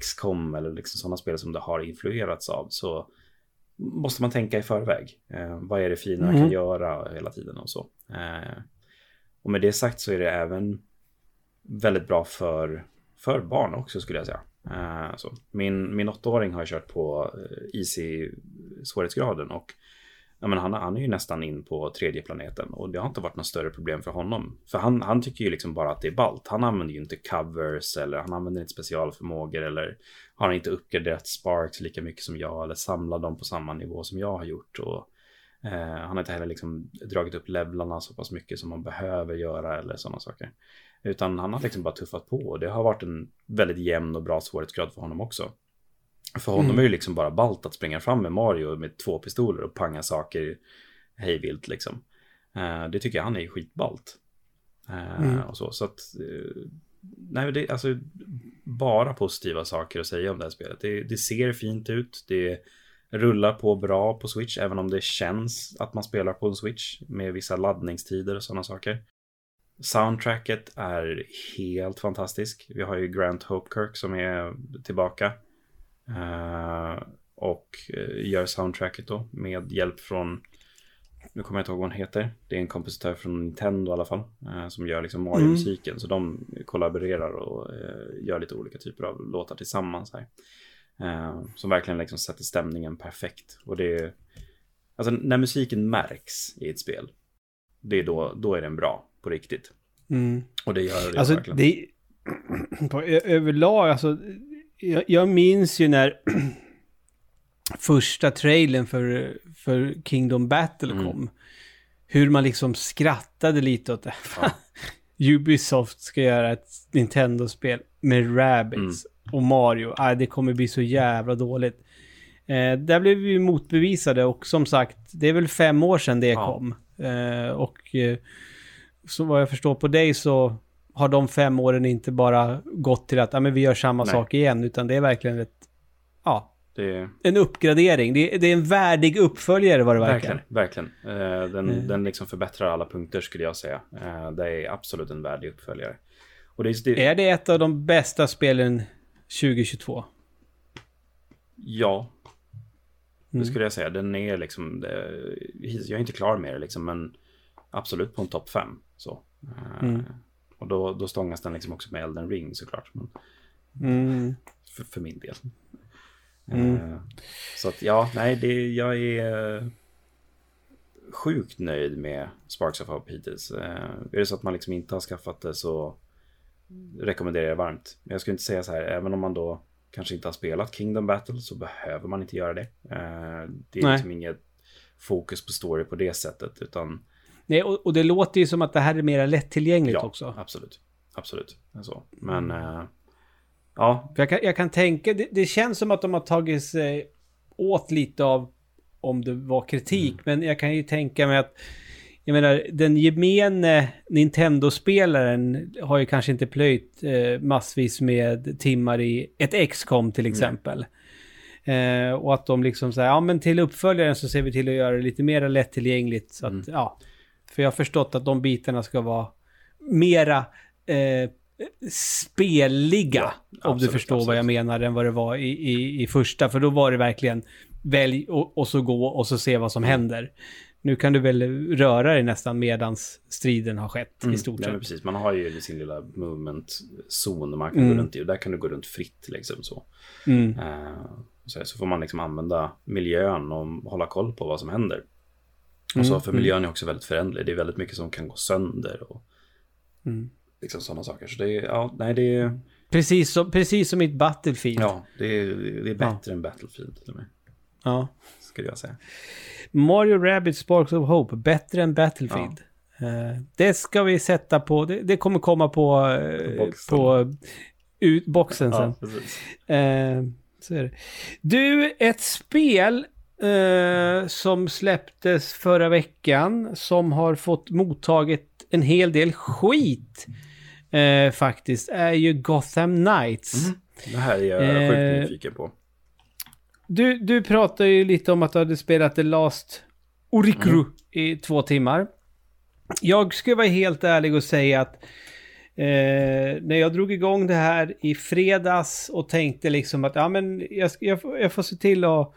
XCOM eller liksom sådana spel som det har influerats av så måste man tänka i förväg. Eh, vad är det fina mm. kan göra hela tiden och så. Eh, och med det sagt så är det även väldigt bra för, för barn också skulle jag säga. Eh, så. Min, min åttaåring har kört på eh, Easy svårighetsgraden och ja, men han, han är ju nästan in på tredje planeten och det har inte varit något större problem för honom. För han, han tycker ju liksom bara att det är ballt. Han använder ju inte covers eller han använder inte specialförmågor eller har inte uppgraderat sparks lika mycket som jag eller samlat dem på samma nivå som jag har gjort. Och, eh, han har inte heller liksom dragit upp levlarna så pass mycket som man behöver göra eller sådana saker. Utan han har liksom bara tuffat på och det har varit en väldigt jämn och bra svårighetsgrad för honom också. För honom mm. är det liksom bara balt att springa fram med Mario med två pistoler och panga saker hejvilt liksom. Uh, det tycker jag han är skitballt. Uh, mm. och så, så att, uh, nej, det är alltså bara positiva saker att säga om det här spelet. Det, det, ser fint ut, det rullar på bra på Switch, även om det känns att man spelar på en Switch med vissa laddningstider och sådana saker. Soundtracket är helt fantastisk. Vi har ju Grant Hopekirk som är tillbaka. Eh, och eh, gör soundtracket då med hjälp från nu kommer jag inte ihåg vad hon heter. Det är en kompositör från Nintendo i alla fall. Eh, som gör liksom Mario-musiken. Så de kollaborerar och gör lite olika typer av låtar tillsammans här. Som verkligen liksom sätter stämningen perfekt. Och det är... Alltså när musiken märks i ett spel. Det är då, då är den bra på riktigt. Mm. Och det gör det Alltså, verkligen. det... (clears throat) På, överlag, alltså... Jag, jag minns ju när (clears throat) första trailern för, för Kingdom Battle Mm. kom. Hur man liksom skrattade lite åt det. (laughs) Ubisoft ska göra ett Nintendo-spel med Rabbids och Mario. Ah, det kommer bli så jävla dåligt. Eh, där blev vi motbevisade och som sagt, det är väl fem år sedan det Ja. kom. Eh, och eh, så vad jag förstår på dig så har de fem åren inte bara gått till att ah, men vi gör samma Nej. sak igen, utan det är verkligen ett, ja, det en uppgradering. Det, det är en värdig uppföljare vad det verkar. Verkligen, verkligen. Eh, den, Mm. den liksom förbättrar alla punkter skulle jag säga. Eh, det är absolut en värdig uppföljare. Och det är, det, Är det ett av de bästa spelen 2022? Ja. Det Mm. skulle jag säga. Den är liksom... Det, jag är inte klar med det liksom, men absolut på en topp fem. Så. Eh, Mm. Och då, då stångas den liksom också med Elden Ring såklart. Men Mm. för, för min del. Mm. Eh, Så att ja, nej, det, jag är eh, sjukt nöjd med Sparks of Hope hittills. Eh, Är det så att man liksom inte har skaffat det så rekommenderar jag varmt. Men jag skulle inte säga så här, även om man då kanske inte har spelat Kingdom Battle så behöver man inte göra det. Det är Nej. liksom inget fokus på story på det sättet, utan Nej, och, och det låter ju som att det här är mer lättillgängligt ja, också. absolut. Absolut. Så. Men eh, ja, För jag, kan, jag kan tänka, det, det känns som att de har tagit sig åt lite av om det var kritik, Mm. men jag kan ju tänka mig att jag menar, den gemene Nintendo-spelaren har ju kanske inte plöjt eh, massvis med timmar i ett XCOM till exempel. Eh, och att de liksom säger, ja men till uppföljaren så ser vi till att göra det lite mer lättillgängligt. Så att, Mm. ja. För jag har förstått att de bitarna ska vara mera eh, spelliga. Ja, om du absolut, förstår vad jag absolut. menar än vad det var i, i, i första. För då var det verkligen välj och, och så gå och så se vad som händer. Nu kan du väl röra dig nästan medans striden har skett i stort Mm. Nej, men sett. precis. Man har ju sin lilla movement-zon man kan Mm. gå runt i. Och där kan du gå runt fritt liksom så. Mm. Eh, så, så får man liksom använda miljön och hålla koll på vad som händer. Och så, Mm, för miljön är också väldigt föränderlig. Det är väldigt mycket som kan gå sönder och Mm. liksom sådana saker. Så det är, ja, nej det är, Precis, som, precis som i ett Battlefield. ja, det är, det är bättre än Battlefield till och med. Ja. Skulle jag säga. Mario Rabbids Sparks of Hope, bättre än Battlefield. Eh, det ska vi sätta på, det, det kommer komma på, eh, Boxen. på ut, boxen sen. Ja. Eh, så är det. Du, ett spel eh, som släpptes förra veckan som har fått mottaget en hel del skit eh, faktiskt är ju Gotham Knights. Det här är jag Eh, sjukt nyfiken på. Du, du pratade ju lite om att du hade spelat The Last Orikru Mm. i två timmar. Jag ska vara helt ärlig och säga att eh, när jag drog igång det här i fredags och tänkte liksom att ja, men jag, jag, jag får se till att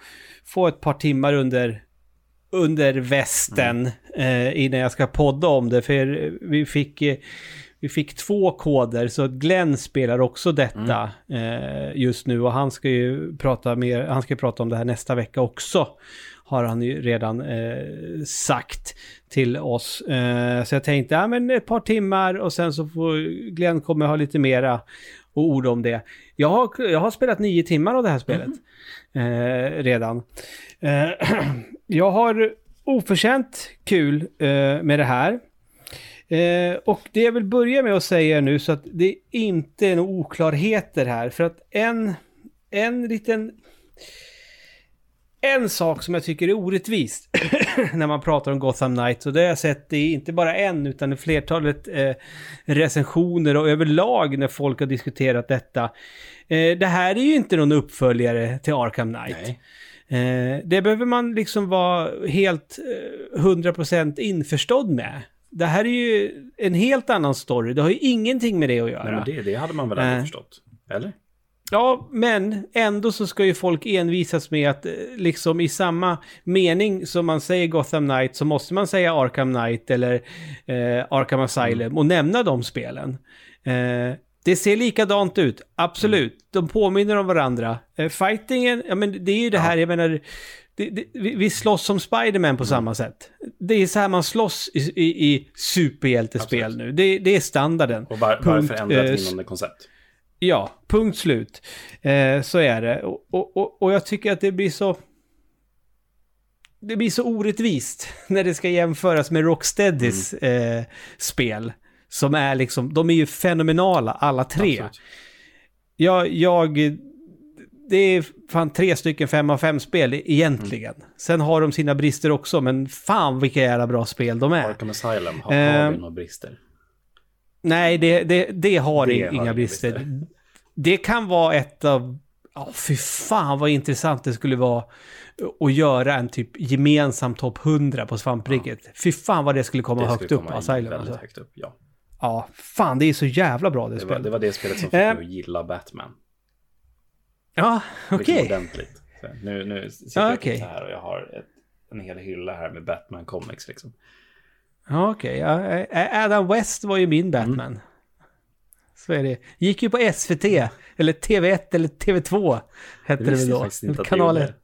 få ett par timmar under, under västen eh, innan jag ska podda om det. För vi fick, eh, vi fick två koder så Glenn spelar också detta eh, just nu och han ska ju prata mer, han ska prata om det här nästa vecka också. Har han ju redan eh, sagt till oss. Eh, så jag tänkte, ja men ett par timmar och sen så får Glenn kommer ha lite mera ord om det. Jag har, jag har spelat nio timmar av det här spelet. Eh, redan. Eh, (clears throat) jag har oförtjänt kul eh, med det här. Eh, och det jag vill börja med att säga nu så att det inte är några oklarheter här. För att en, en liten... En sak som jag tycker är orättvist (clears throat) när man pratar om Gotham Knights och det har jag sett i inte bara en utan i flertalet eh, recensioner och överlag när folk har diskuterat detta. Eh, det här är ju inte någon uppföljare till Arkham Knight. Eh, det behöver man liksom vara helt eh, 100% införstådd med. Det här är ju en helt annan story. Det har ju ingenting med det att göra. Nej, men det, det hade man väl Nej. ändå förstått? Eller? Ja, men ändå så ska ju folk envisas med att eh, liksom i samma mening som man säger Gotham Knight så måste man säga Arkham Knight eller eh, Arkham Asylum och nämna de spelen. Eh, det ser likadant ut, absolut. De påminner om varandra. Eh, fightingen, ja men det är ju det här, jag menar, det, det, vi, slåss som Spiderman på samma sätt. Det är så här man slåss i, i, i superhjältespel Absolut. nu. Det, det är standarden. Och var, Punkt, varför ändra eh, ett vinnande koncept? Ja, punkt slut. Eh, så är det. Och, och, och, jag tycker att det blir så... Det blir så orättvist (laughs) när det ska jämföras med Rocksteadys Mm. eh, spel. Som är liksom, de är ju fenomenala alla tre. Absolut. Jag, jag, det är fan tre stycken fem av fem spel egentligen. Mm. Sen har de sina brister också, men fan vilka jävla bra spel de är. Arkham Asylum, har, Eh, har vi några brister? Nej, det, det, det har Det inga har brister. brister. Det kan vara ett av... Ja, fy fan vad intressant det skulle vara att göra en typ gemensam topp 100 på svampriket. Fy fan vad det skulle komma Det högt skulle upp, komma Asylum. Alltså. högt upp, ja. Ja, fan det är så jävla bra det, Det var, spelet. det var det spelet som fick Eh, mig att gilla Batman. Ja, okej. Liksom ordentligt. Så, nu, nu sitter Ja, jag så här och jag har ett, en hel hylla här med Batman Comics liksom. Ja, okej. Ja, eh, Adam West var ju min Batman. Mm. Så är det. Gick ju på SVT, eller TV1 eller TV2 hette det, väl visste jag då. det Kanal gjorde. 1.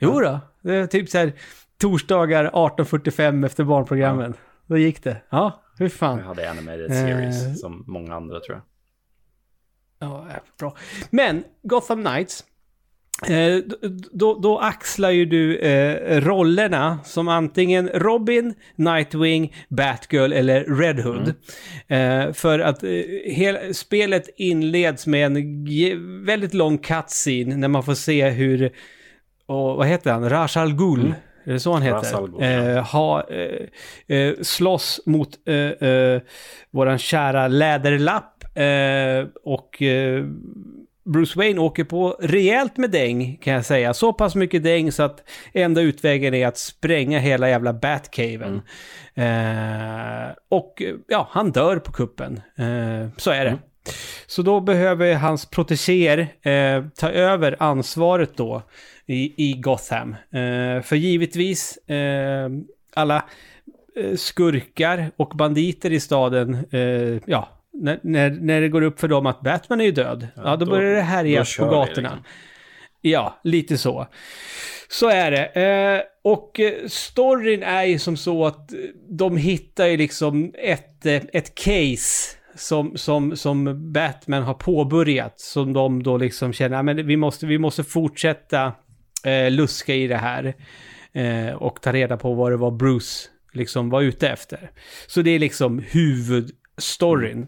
Jo då, det är typ så här torsdagar 18.45 efter barnprogrammen. Då gick det. Ja, hur fan. Jag hade animated Eh. series som många andra tror jag. Ja, ja, bra. Men Gotham Knights. Eh, då, då axlar ju du eh, rollerna som antingen Robin, Nightwing, Batgirl eller Red Hood. Eh, för att eh, hela, spelet inleds med en väldigt lång cutscene när man får se hur, och, vad heter han, Ra's al Ghul, är det så han heter? Eh, ha, eh, eh, slåss mot våran kära Läderlapp och Bruce Wayne åker på rejält med däng kan jag säga. Så pass mycket däng så att enda utvägen är att spränga hela jävla Batcaven. Eh, och ja, han dör på kuppen. Eh, så är det. Så då behöver hans protegéer eh, ta över ansvaret då i, i Gotham. Eh, för givetvis eh, alla eh, skurkar och banditer i staden, ja, när, när, när det går upp för dem att Batman är ju död, ja, då, då- börjar det härjas på gatorna. liksom. Ja, lite så. Så är det. Eh, och eh, storyn är ju som så att eh, de hittar ju liksom ett, ett case som, som, som Batman har påbörjat. Som de då liksom känner, "Ja, men vi måste, vi måste fortsätta eh, luska i det här. Eh, och ta reda på vad det var Bruce liksom var ute efter. Så det är liksom huvudstoryn.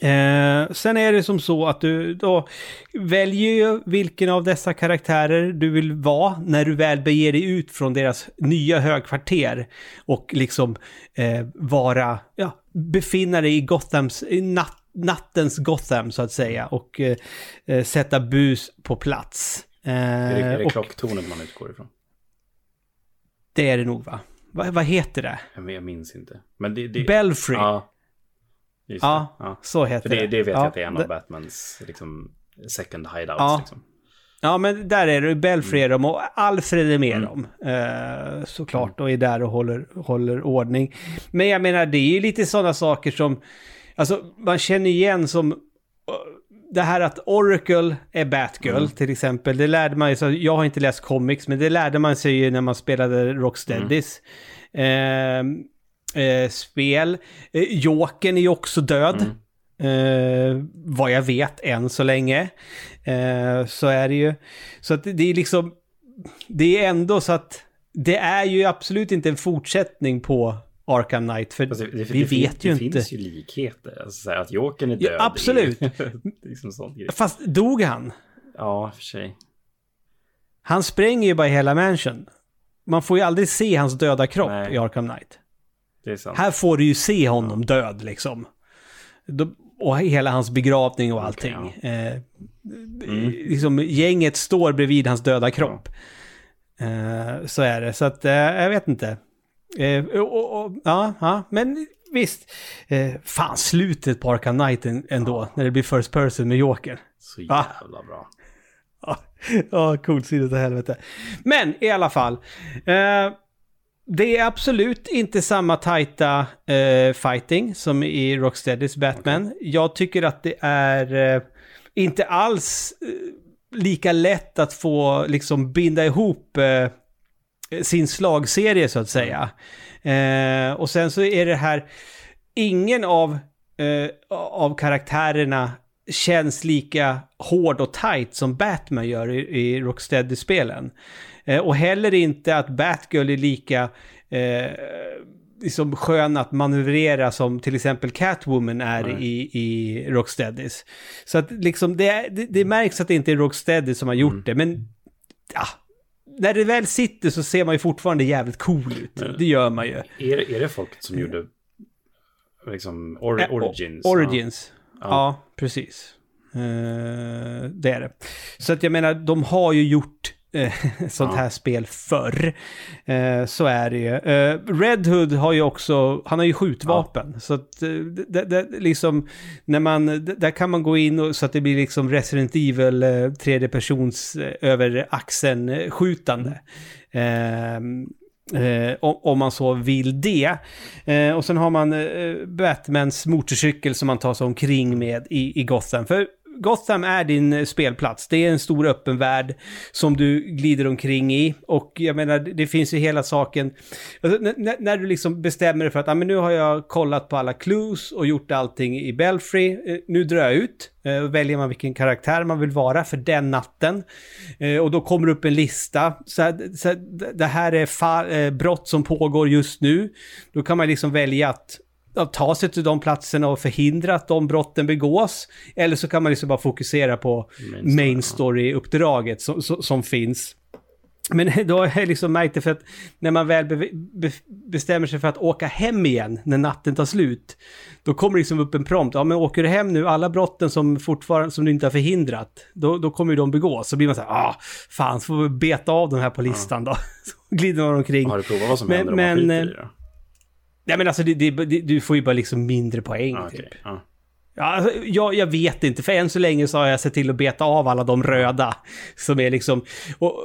Eh, sen är det som så att du då väljer ju vilken av dessa karaktärer du vill vara när du väl beger dig ut från deras nya högkvarter och liksom eh, vara, ja, befinna dig i Gothams, i nat, nattens Gotham så att säga och eh, eh, sätta bus på plats. Eh, Är det, är det och klocktornet man utgår ifrån? det är det nog va? Va, vad heter det? Jag minns inte. Men det... det Belfry. Ja. Ja, det. ja. så heter För det, det vet jag Ja, att det är en det- av Batmans liksom, second hideouts. Ja. Liksom. Ja, men där är det. Belfry är de och Alfred är med Mm. dem. Eh, såklart, och är där och håller, håller ordning. Men jag menar, det är ju lite sådana saker som... Alltså, man känner igen som... eh, Det här att Oracle är Batgirl Mm. till exempel. Det lärde man sig, jag har inte läst comics, men det lärde man sig ju när man spelade Rocksteadys. Mm. Eh, eh, spel. Eh, Jokern är ju också död. Mm. Eh, vad jag vet än så länge. Eh, så är det ju. Så att det, det är liksom... Det är ändå så att... Det är ju absolut inte en fortsättning på Arkham Knight. För Fast det, det, vi det, vet det, ju det inte. finns ju likheter. Alltså, att Jokern är Ja, död. absolut. Är, (laughs) liksom. Fast dog han? Ja, för sig. Han spränger ju bara hela mansion. Man får ju aldrig se hans döda kropp Nej. i Arkham Knight. Det. Här får du ju se honom död liksom. Då- Och hela hans begravning och allting. Okej, eh, liksom, gänget står bredvid hans döda kropp. Eh, så är det. Så att, eh, jag vet inte. Eh, och, och, ja, ja, men visst. Eh, fan, slutet på Arkham Knight ändå, när det blir First Person med Joker. Så Ah. jävla bra. (laughs) Ja, ja coolt så i helvete. Men i alla fall. Eh, det är absolut inte samma tajta eh, fighting som i Rocksteadys Batman. Jag tycker att det är eh, inte alls eh, lika lätt att få liksom binda ihop sin slagserie så att säga. Eh, och sen så är det här, ingen av, av karaktärerna känns lika hård och tight som Batman gör i, i Rocksteady-spelen. Eh, och heller inte att Batgirl är lika eh, liksom skön att manövrera som till exempel Catwoman är i, i Rocksteadys. Så att liksom det, är- det, det märks att det inte är Rocksteady som har gjort det, men ja, när det väl sitter så ser man ju fortfarande jävligt cool ut. Det gör man ju. Är, är det folket som gjorde liksom or, Eh, Origins? Origins. Ja, precis. Eh, det är det. Så att jag menar, de har ju gjort (laughs) sånt här spel förr. Eh, så är det ju. Eh, Red Hood har ju också, han har ju skjutvapen. Så att eh, det, det, liksom, när man, där kan man gå in och, så att det blir liksom Resident Evil eh, tredje persons eh, över axeln eh, skjutande. Ehm, Eh, om, om man så vill det. Eh, och sen har man eh, Batmans motorcykel som man tar sig omkring med i, i Gotham. För Gotham är din eh, spelplats. Det är en stor öppen värld som du glider omkring i. Och jag menar, det finns ju hela saken. Alltså, när- när, du liksom bestämmer dig för att ah, men nu har jag kollat på alla clues och gjort allting i Belfry. Eh, nu drar jag ut. Eh, och väljer man vilken karaktär man vill vara för den natten. Eh, och då kommer det upp en lista. Så här, så här, det här är fa- eh, brott som pågår just nu. Då kan man liksom välja att ta sig till de platserna och förhindra att de brotten begås. Eller så kan man liksom bara fokusera på Main main story, story-uppdraget som, som, finns. Men (laughs) då har jag liksom märkt det för att när man väl be, be, bestämmer sig för att åka hem igen när natten tar slut, då kommer det liksom upp en prompt. Ja, men åker du hem nu, alla brotten som fortfarande, som du inte har förhindrat, då, då kommer ju de begås. Så blir man så här, ah, fan, så får vi beta av de här på listan då. (laughs) Så glider man omkring. Har du provat vad som Men- händer om man men, skiter i eh, det? Nej men alltså, det, det, det, du får ju bara liksom mindre poäng Ah, typ. okej. Ja. Ja, alltså, jag, jag vet inte, för än så länge så har jag sett till att beta av alla de röda. Som är liksom... Och,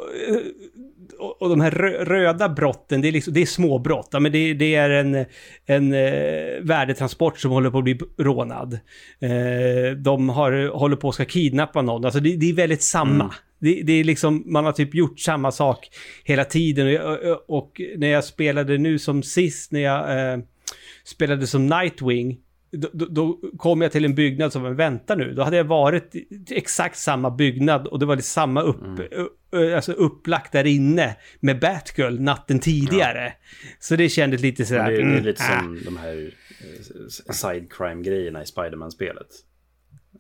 och, och de här rö- röda brotten, det är, liksom, det är små brott. Ja, men det, det är en, en eh, värdetransport som håller på att bli rånad. Eh, de har, håller på att ska kidnappa någon. Alltså det, det är väldigt samma. Det, det är liksom, man har typ gjort samma sak hela tiden. Och, och, och när jag spelade nu som sist, när jag eh, spelade som Nightwing, då, då, då kom jag till en byggnad som, men vänta nu, då hade jag varit i exakt samma byggnad och det var liksom samma upp, ö- alltså upplagt där inne med Batgirl natten tidigare. Så det kändes lite Men sådär... det, det är mm, lite äh. som de här eh, side crime-grejerna i Spiderman-spelet.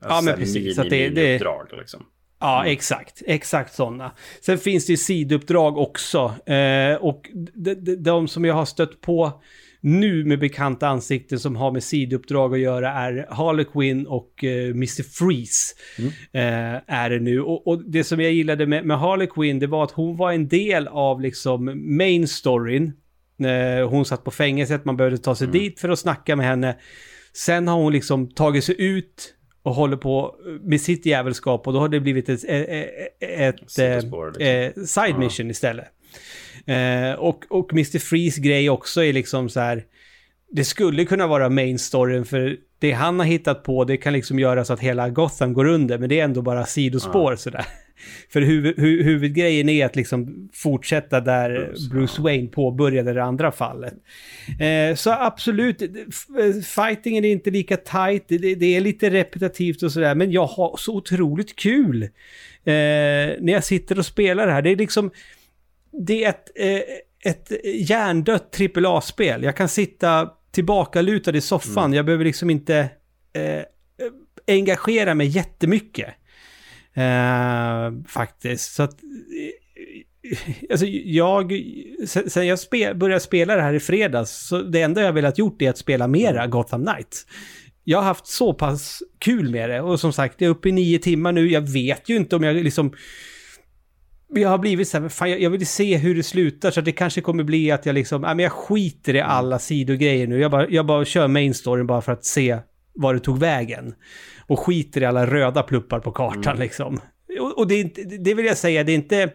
Ja, Alltså, men så här precis, så att det- det- mini-uppdrag, liksom. Ja, exakt. Exakt sådana. Sen finns det ju sidouppdrag också. Eh, och de, de, de som jag har stött på nu med bekanta ansikten som har med sidouppdrag att göra är Harley Quinn och eh, Mr. Freeze. Eh, är det nu. Och, och det som jag gillade med, med Harley Quinn, det var att hon var en del av liksom main storyn. Eh, hon satt på fängelset, man behövde ta sig dit för att snacka med henne. Sen har hon liksom tagit sig ut och håller på med sitt jävelskap och då har det blivit ett, ett, ett, Sidospår, liksom. eh, side mission istället. Eh, och, och Mr. Freeze grej också är liksom så här, det skulle kunna vara main storyn för det han har hittat på det kan liksom göra så att hela Gotham går under men det är ändå bara sidospår sådär. För huvud, hu, huvudgrejen är att liksom fortsätta där Bruce, Bruce, Wayne påbörjade det andra fallet. Eh, så absolut, f- fightingen är inte lika tight, det, det, är lite repetitivt och sådär, men jag har så otroligt kul eh, när jag sitter och spelar det här. Det är liksom, det är ett, eh, ett hjärndött AAA-spel. Jag kan sitta tillbakalutad i soffan, jag behöver liksom inte eh, engagera mig jättemycket. Eh, faktiskt. Så att... eh, (laughs) Alltså jag... Sen jag spe, började spela det här i fredags, så det enda jag velat gjort är att spela mera Gotham Knights. Jag har haft så pass kul med det och som sagt, jag är uppe i nio timmar nu. Jag vet ju inte om jag liksom... jag har blivit så här, fan, jag, vill se hur det slutar så det kanske kommer bli att jag liksom, nej men jag skiter i alla sidogrejer nu. Jag bara, jag bara kör main storyn bara för att se var det tog vägen. Och skiter i alla röda pluppar på kartan liksom. Och, och det, är inte, det vill jag säga, det är inte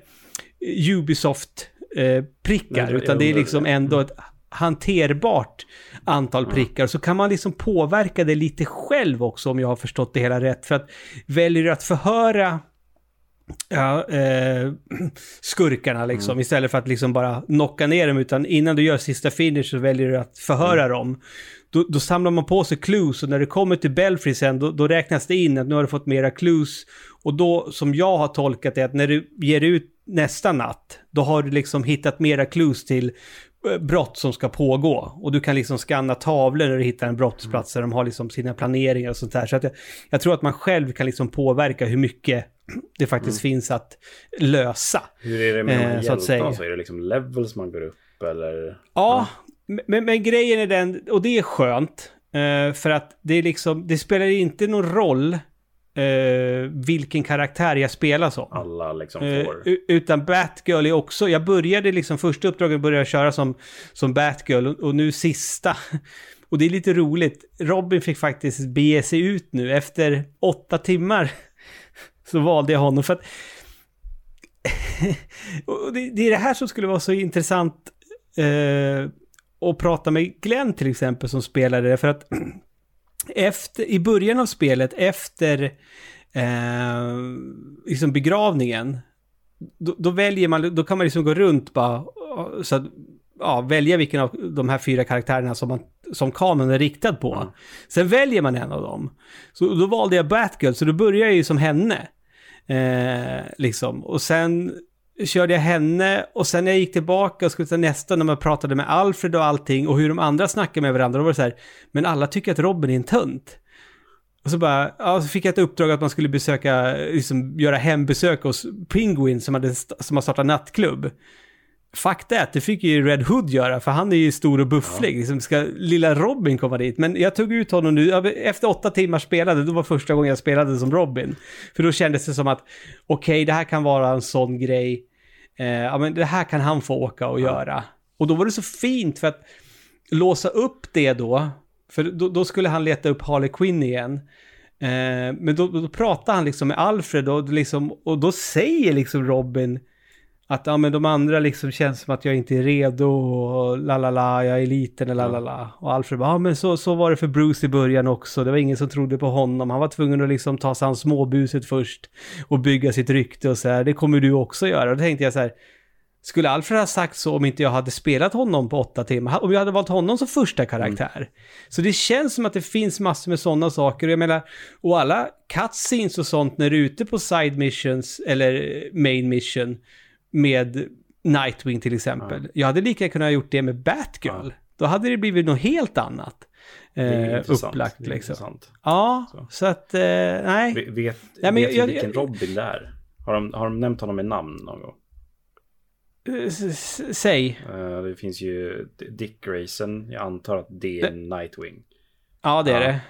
Ubisoft-prickar, jag utan det är liksom ändå ett hanterbart antal prickar. Så kan man liksom påverka det lite själv också om jag har förstått det hela rätt. För att väljer du att förhöra ja, eh, (clears throat) skurkarna liksom, istället för att liksom bara knocka ner dem, utan innan du gör sista finish så väljer du att förhöra dem. Då, då samlar man på sig clues och när det kommer till Belfry sen, då, då räknas det in att nu har du fått mera clues. Och då, som jag har tolkat det, att när du ger ut nästa natt, då har du liksom hittat mera clues till brott som ska pågå. Och du kan liksom scanna tavlor när du hittar en brottsplats där de har liksom sina planeringar och sånt där. Så att jag, jag tror att man själv kan liksom påverka hur mycket (clears throat) det faktiskt finns att lösa. Hur är det med Eh, här så? Så är det liksom levels man går upp eller? Ja, men, men grejen är den, och det är skönt, eh, för att det är liksom, det spelar inte någon roll eh, vilken karaktär jag spelar som. Alla liksom Eh, får. u- utan Batgirl är också, jag började liksom, första uppdraget började jag köra som, som Batgirl och, och nu sista. (laughs) Och det är lite roligt, Robin fick faktiskt bege sig ut nu efter åtta timmar. (laughs) Så valde jag honom för att... (laughs) det, det är det här som skulle vara så intressant eh, att prata med Glenn till exempel som spelade det för att (clears throat) efter, i början av spelet, efter eh, liksom begravningen, då, då väljer man, då kan man liksom gå runt bara, så att, ja, välja vilken av de här fyra karaktärerna som, man, som kameran är riktad på. Sen väljer man en av dem. Så då valde jag Batgirl, så då började jag ju som henne. Eh, liksom. Och sen körde jag henne och sen när jag gick tillbaka och skulle ta nästa när man pratade med Alfred och allting och hur de andra snackade med varandra, då var det så här, men alla tycker att Robin är en tönt. Och så bara, ja, så fick jag ett uppdrag att man skulle besöka, liksom göra hembesök hos Penguin som, hade, som har startat nattklubb. Fuck that, det fick ju Red Hood göra, för han är ju stor och bufflig. Liksom ska lilla Robin komma dit? Men jag tog ut honom nu, ja, efter åtta timmar spelade, då var första gången jag spelade som Robin. För då kändes det som att, okej, det här kan vara en sån grej. Eh, ja, men det här kan han få åka och göra. Och då var det så fint för att låsa upp det då, för då, då skulle han leta upp Harley Quinn igen. Eh, men då, då pratar han liksom med Alfred och, liksom, och då säger liksom Robin att ja, men de andra liksom känns som att jag inte är redo och la la la, jag är liten och la la la. Och Alfred bara, ja men så, så var det för Bruce i början också. Det var ingen som trodde på honom. Han var tvungen att liksom ta sig an småbuset först och bygga sitt rykte och så här. Det kommer du också göra. Och då tänkte jag så här, skulle Alfred ha sagt så om inte jag hade spelat honom på åtta timmar? Om jag hade valt honom som första karaktär? Så det känns som att det finns massor med sådana saker. Jag menar, och alla cutscenes och sånt när du är ute på side missions eller main mission med Nightwing till exempel. Jag hade lika kunnat gjort det med Batgirl. Då hade det blivit något helt annat. Eh, upplagt liksom. Ja, Så. så, att, eh, nej. Vet, vet, Ja, men vet jag- vi jag- vilken jag- Robin det är? Har de, har de nämnt honom med namn någon gång? Eh, Säg. Eh, det finns ju Dick Grayson. Jag antar att det är Nightwing. Ja, det är Ja. det.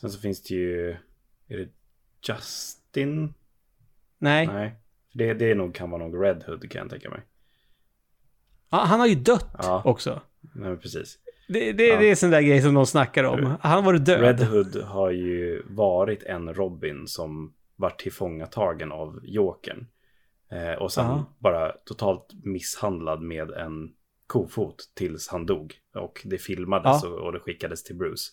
Sen så finns det ju... Är det Justin? Nej. Nej. Det, det är nog, kan vara nog Red Hood kan jag tänka mig. Ja, han har ju dött Ja. också. Nej, precis. Det, det, Ja. det är sån där grej som de snackar om. Han varit död. Red Hood har ju varit en Robin som var tillfångatagen av Jokern. Eh, och sen Ja. bara totalt misshandlad med en kofot tills han dog. Och det filmades Ja. och, och det skickades till Bruce.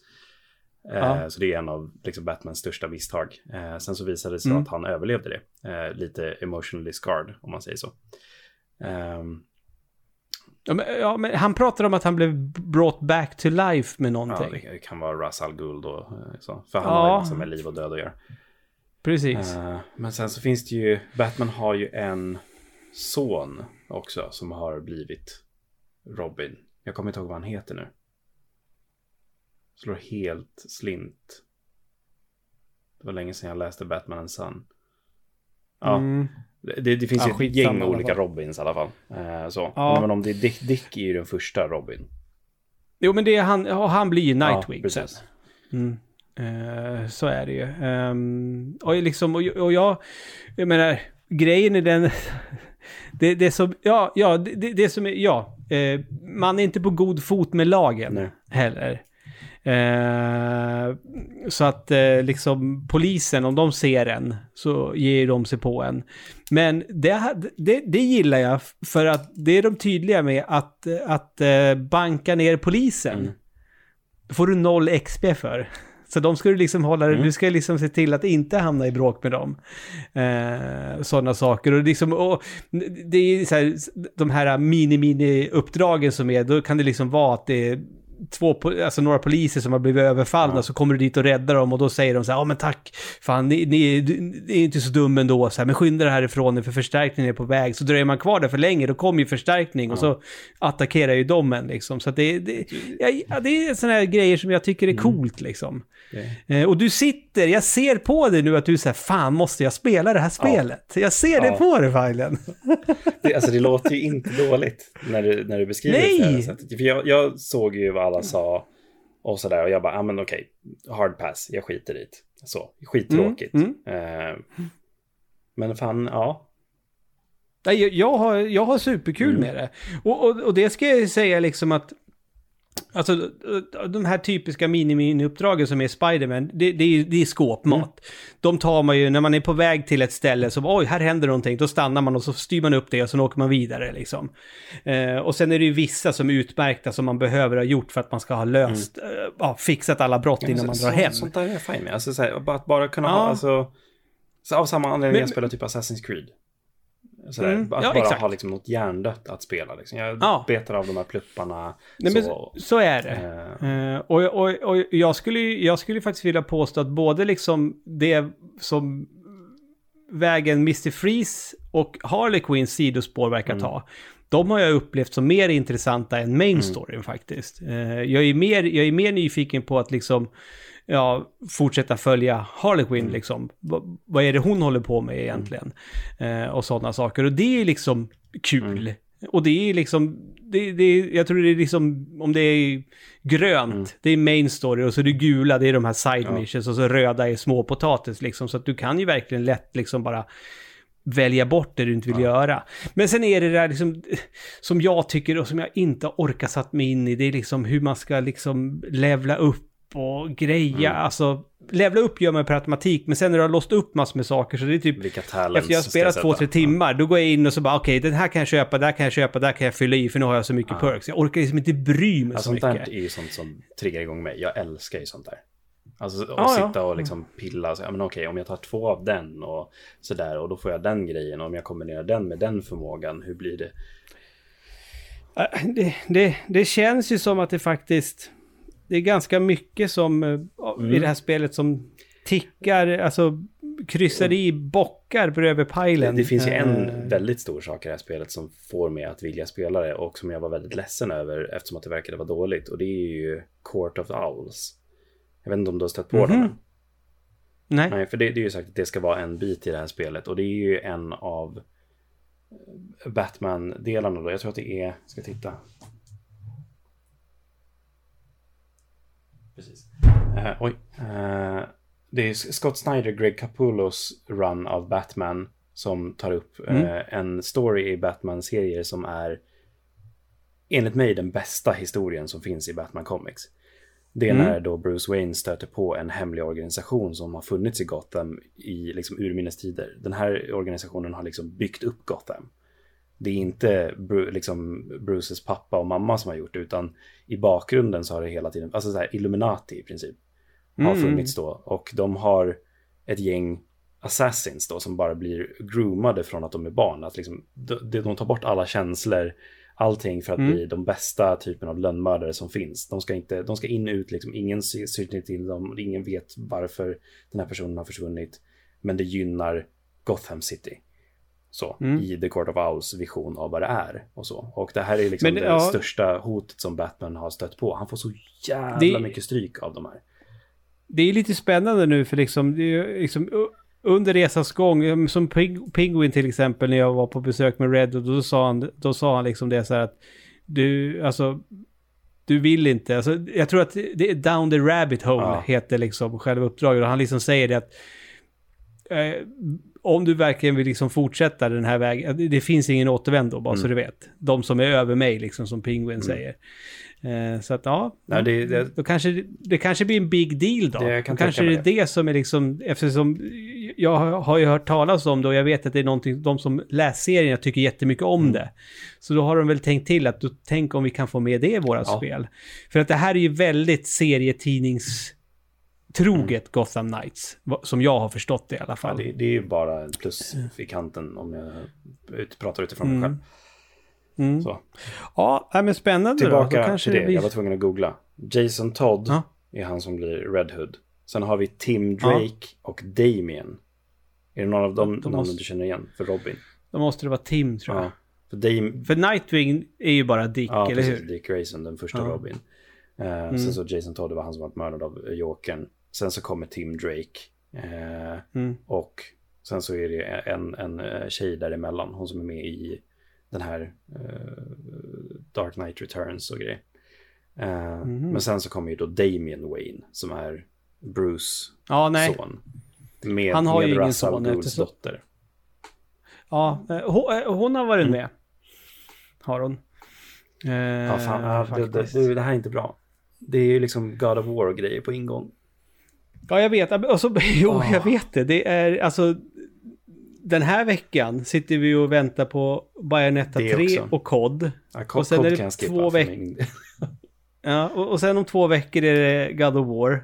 Eh, Ja. Så det är en av liksom, Batmans största misstag. Eh, sen så visade det sig Mm. att han överlevde det. Eh, lite emotionally scarred om man säger så. Ehm, Ja men, ja, men han pratar om att han blev brought back to life med ja, någonting. det kan vara Ghul då. eh, Så. För han Ja. har liksom med liv och död att göra. Precis. Eh, men sen så finns det ju, Batman har ju en son också som har blivit Robin. Jag kommer inte ihåg vad han heter nu. Slår helt slint. Det var länge sedan jag läste Batman and Son. Ja, Mm. det, det finns Ja, ju ett gäng olika. Robins i alla fall. Eh, så. Ja. Men om det är Dick, Dick är ju den första Robin. Jo men det är han, ja, han blir ju Ja, Nightwing sen. precis. Mm. Eh, så är det ju. Ehm, och, liksom, och, och jag, jag menar, grejen är den... (laughs) det, det som, ja, ja, det, det- det som är, ja, eh, man är inte på god fot med lagen Nej. heller. Eh, så att eh, liksom polisen, om de ser en, så ger de sig på en. Men det, det, det gillar jag, för att det är de tydliga med att, att eh, banka ner polisen. Mm. Då får du noll XP för. Så de ska du liksom hålla, Mm. du ska liksom se till att inte hamna i bråk med dem. Eh, Sådana saker. Och, liksom, och det är så här, de här mini-mini-uppdragen som är, då kan det liksom vara att det är två, alltså några poliser som har blivit överfallna, så kommer du dit och räddar dem och då säger de så här, ja men tack, fan ni, ni, ni är inte så dum ändå, så här, men skynda dig härifrån för förstärkningen är på väg. Så dröjer man kvar där för länge, då kommer ju förstärkning och så attackerar ju de en liksom. Så att det, det, ja, ja, det är sådana här grejer som jag tycker är coolt liksom. Eh, och du sitter, jag ser på dig nu att du säger fan måste jag spela det här spelet? Jag ser det Ja. på dig Fajlen. Det, alltså det låter ju inte dåligt när du, när du beskriver det på det här Nej! sättet. För jag, jag såg ju vad alla sa och sådär och jag bara, ja men okej, hard pass, jag skiter i det. Så, skittråkigt. Mm, Eh, men fan, ja. Nej, jag, har, jag har superkul Mm. med det. Och, och, och det ska jag säga liksom att Alltså de här typiska mini-mini-uppdragen som är Spiderman, det, det, är, det är skåpmat. Mm. De tar man ju när man är på väg till ett ställe som oj, här händer någonting, då stannar man och så styr man upp det och så åker man vidare liksom. Eh, och sen är det ju vissa som är utmärkta som man behöver ha gjort för att man ska ha löst, eh, ja, fixat alla brott innan man Så- drar så- hem. Sånt där är jag fine med. Alltså, så här, bara, att bara kunna Ja. ha, alltså, så av samma anledning Men- jag spelar typ Assassin's Creed. Sådär, Mm, att ja, bara exakt. ha liksom något hjärndött att spela. Liksom. Jag Ja. betar av de här plupparna. Nej, så, så är det. eh, Eh, och, och, och jag skulle jag skulle faktiskt vilja påstå att både liksom det som vägen Mr. Freeze och Harley Quinns sidospår verkar ta. De har jag upplevt som mer intressanta än main storyn faktiskt. Eh, jag, är mer, jag är mer nyfiken på att liksom ja, fortsätta följa Harley Quinn liksom. Va, vad är det hon håller på med egentligen? Eh, och sådana saker. Och det är liksom kul. Och det är liksom, det, det, jag tror det är liksom, om det är grönt, det är main story och så är det gula, det är de här side missions och så röda är småpotatis liksom. Så att du kan ju verkligen lätt liksom bara välja bort det du inte vill göra. Men sen är det där liksom, som jag tycker och som jag inte orkar satt mig in i, det är liksom hur man ska liksom levla upp och greja. Alltså, levla upp gör man per automatik, men sen när du har låst upp massor med saker så det är typ vilka talents efter jag har spelat två, tre timmar, då går jag in och så bara okej, den här kan jag köpa, där kan jag köpa, där kan jag fylla i för nu har jag så mycket perks. Jag orkar liksom inte bry mig Ja, så sånt där mycket. är ju sånt som triggar igång mig. Jag älskar ju sånt där. Alltså att Ja, ja. sitta och liksom pilla. Så, ja, men okej, om jag tar två av den och sådär och då får jag den grejen. Och om jag kombinerar den med den förmågan, hur blir det? Äh, Det, det, det känns ju som att det faktiskt, det är ganska mycket som eh, Mm. i det här spelet som tickar, alltså kryssar i bockar bredvid Det, pajlen. det finns ju Eh, en väldigt stor sak i det här spelet som får mig att vilja spela det och som jag var väldigt ledsen över eftersom att det verkade vara dåligt. Och det är ju Court of Owls. Jag vet inte om du har stött på Mhm. den? än? Nej. Nej, för det, det är ju sagt att det ska vara en bit i det här spelet och det är ju en av eh, Batman-delarna då. Jag tror att det är, ska titta. Precis. Eh, oj. Eh, det är Scott Snyder, Greg Capullos run av Batman som tar upp eh, en story i Batman-serier som är enligt mig den bästa historien som finns i Batman Comics. Det är när då Bruce Wayne stöter på en hemlig organisation som har funnits i Gotham i liksom urminnes tider. Den här organisationen har liksom byggt upp Gotham. Det är inte Bru- liksom Bruces pappa och mamma som har gjort det, utan i bakgrunden så har det hela tiden, alltså så här Illuminati i princip, har funnits då. Och de har ett gäng assassins då som bara blir groomade från att de är barn. Att liksom, de, de tar bort alla känslor, allting för att bli de bästa typen av lönnmördare som finns. De ska, inte, de ska in och ut, liksom, ingen sy- syr till dem, ingen vet varför den här personen har försvunnit. Men det gynnar Gotham City. Så, i The Court of Owls vision av vad det är och så. Och det här är liksom Men, det ja. största hotet som Batman har stött på. Han får så jävla Det- mycket stryk av de här. det är lite spännande nu för liksom, det är liksom under resans gång, eh, som Penguin till exempel när jag var på besök med Red, och då sa han, då sa han liksom det så här att du, alltså, du vill inte, alltså, jag tror att det är Down the Rabbit Hole Ja. heter liksom själva uppdraget, och han liksom säger det att eh, om du verkligen vill liksom fortsätta den här vägen, det, finns ingen återvändo bara så du vet. De som är över mig liksom som Penguin säger. Eh, så att ja, Nej, det, det, då kanske det kanske blir en big deal då. Det- Då kanske det är det som är liksom, eftersom jag har ju hört talas om det och jag vet att det är någonting, de som läser serien tycker jättemycket om Mm. det. Så då har de väl tänkt till att då, tänk om vi kan få med det i våra Ja. spel. För att det här är ju väldigt serietidningstroget Gotham Knights, som jag har förstått det i alla ja, fall. det, det är ju bara en plus i kanten om jag ut, pratar utifrån mig själv. Mm. Så. Ja, men spännande då. då Tillbaka kanske till det, det blir... jag var tvungen att googla. Jason Todd Ja. är han som blir Red Hood. Sen har vi Tim Drake och Damien. Är det någon av dem de måste- du känner igen för Robin? Då måste det vara Tim tror jag. Ja. För Dame, För Nightwing är ju bara Dick, ja, eller precis. hur? Dick Grayson, den första Ja. Robin. Eh, Sen så Jason Todd det var han som var mördad av Jokern. Sen så kommer Tim Drake. Eh, Mm. Och sen så är det en, en eh, tjej däremellan. Hon som är med i den här eh, Dark Knight Returns och grejer. Eh, Mhm. Men sen så kommer ju då Damien Wayne som är Bruce Ja, nej. son. Med, Han har ju med ingen Ra's al son eftersom- dotter. Ja, eh, hon, eh, hon har varit med. Har hon. Eh, Mm. Ja, fan, det, det, det, det här är inte bra. Det är ju liksom God of War och grejer på ingång. Ja, jag vet. Och så, (laughs) jo, Ah. jag vet det. Det är alltså... Den här veckan sitter vi och väntar på Bayonetta Det 3 också. och COD. Ja, Och sen är det två för veck- min- (laughs) Ja, och, och sen om två veckor är det God of War.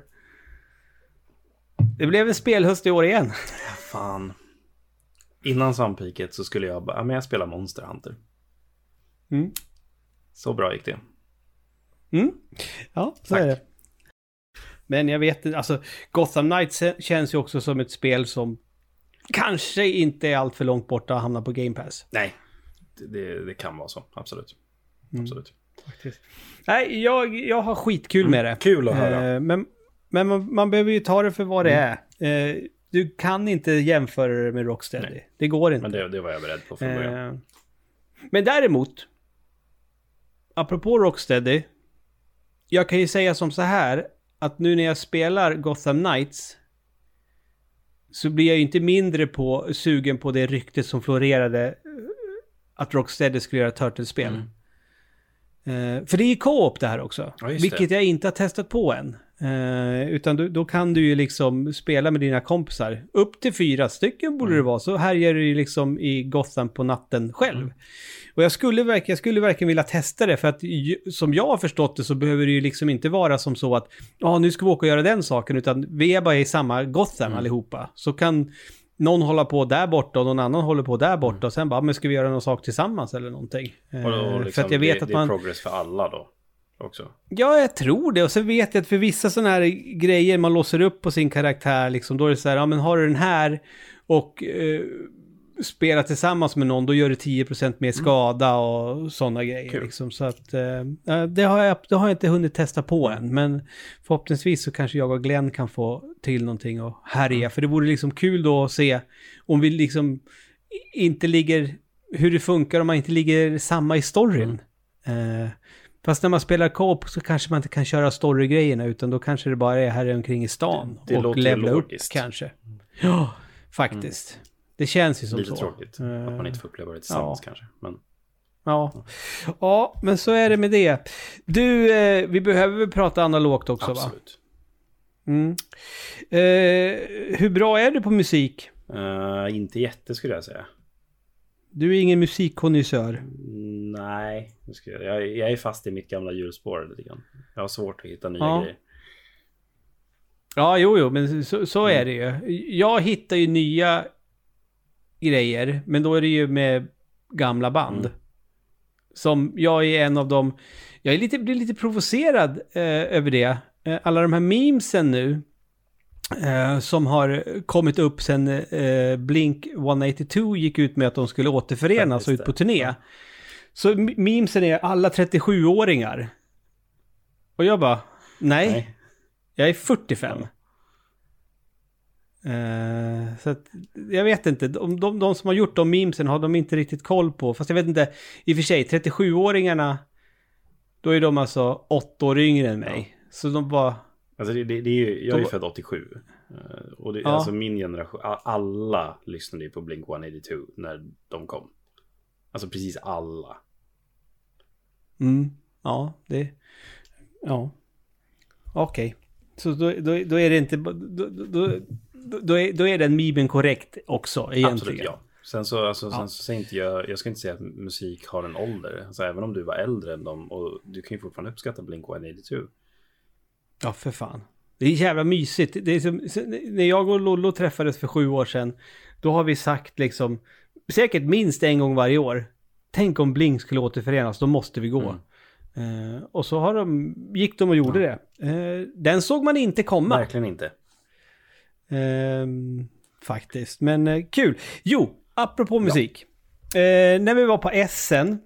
Det blev en spelhöst i år igen. Fan. Innan svampiket så skulle jag bara, ja men jag spelar Monster Hunter. Mm. Så bra gick det. Mm. Ja, så Tack. är det. Men jag vet inte, alltså Gotham Knights känns ju också som ett spel som kanske inte är allt för långt borta och hamnar på Game Pass. Nej, det, det, kan vara så. Absolut. Mm. Absolut. Nej, jag, jag har skitkul med det. Kul att höra. Eh, men men man, man behöver ju ta det för vad det är. Eh, du kan inte jämföra det med Rocksteady. Nej. Det går inte. Men det, det var jag beredd på från början. Eh, men däremot, apropå Rocksteady, jag kan ju säga som så här, att nu när jag spelar Gotham Knights så blir jag ju inte mindre på, sugen på det ryktet som florerade eh, att Rocksteady skulle göra Turtles-spel. Eh, för det är ju co-op det här också. Mm. Ja, vilket det. jag inte har testat på än. Eh, utan då, då kan du ju liksom spela med dina kompisar. Upp till fyra stycken borde Mm. det vara. Så härjar du ju liksom i Gotham på natten själv. Mm. Och jag skulle, verkligen, jag skulle verkligen vilja testa det. För att som jag har förstått det så behöver det ju liksom inte vara som så att ja, nu ska vi åka och göra den saken. Utan vi är bara i samma Gotham Mm. allihopa. Så kan någon hålla på där borta och någon annan håller på där borta. Och sen bara, men ska vi göra någon sak tillsammans eller någonting? Mm. Och liksom, för att jag vet det, att det är man... progress för alla då. Också. Ja, jag tror det. Och så vet jag att för vissa sådana här grejer man låser upp på sin karaktär, liksom, då är det så här, ja men har du den här och eh, spelar tillsammans med någon, då gör du 10% mer skada och sådana grejer. Kul. Liksom. Så att, eh, det, har jag, det har jag inte hunnit testa på än, men förhoppningsvis så kanske jag och Glenn kan få till någonting och härja. För det vore liksom kul då att se om vi liksom inte ligger, hur det funkar om man inte ligger samma i storyn. Eh, fast när man spelar co-op så kanske man inte kan köra story-grejerna utan då kanske det bara är här omkring i stan. Det- det och levla upp kanske. Ja, faktiskt. Det känns ju som Lite så. tråkigt Eh, att man inte får uppleva det tillsammans ja. kanske. Men Ja. ja, men så är det med det. Du, eh, vi behöver väl prata analogt också va? absolut. Mm. Eh, hur bra är du på musik? Eh, inte jätte skulle jag säga. Du är ingen musikkonnässör. Mm, Nej, jag, jag, är fast i mitt gamla hjulspår lite grann. Jag har svårt att hitta nya Ja. grejer. Ja, jo, jo, men så, så är det ju. Jag hittar ju nya grejer, men då är det ju med gamla band. Mm. Som jag är en av dem, jag är lite, blir lite provocerad eh, över det. Eh, alla de här memesen nu, eh, som har kommit upp sen eh, Blink 182 gick ut med att de skulle återförenas och ut på turné. Ja. Så memesen är alla 37-åringar. Och jag bara, nej. Nej. Jag är 45. Eh, så att, jag vet inte, de, de, de som har gjort de memesen har de inte riktigt koll på. Fast jag vet inte, i och för sig, 37-åringarna, då är de alltså åtta år yngre än mig. Så de bara, Alltså det, det, det är ju, jag är ju född 87. Eh, Och det, Ja. alltså min generation, alla lyssnade ju på Blink 182 när de kom. Alltså precis alla. Mm. Ja, det... Ja. Okej. Så då, då, då är det inte... Då, då, då, är, då är den memen korrekt också egentligen. Absolut ja. Sen så, alltså, sen Ja. så säger inte jag, jag ska inte säga att musik har en ålder. Alltså även om du var äldre än dem och du kan ju fortfarande uppskatta Blink 182. Ja, för fan. Det är jävla mysigt. Det är som, när jag och Lollo träffades för sju år sedan, då har vi sagt liksom, säkert minst en gång varje år, tänk om Blink skulle återförenas, då måste vi gå. Eh, och så har de, gick de och gjorde det. Eh, den såg man inte komma. Verkligen inte. Ehm, faktiskt, men eh, kul. Jo, apropå musik. Eh, när vi var på Essen, eh,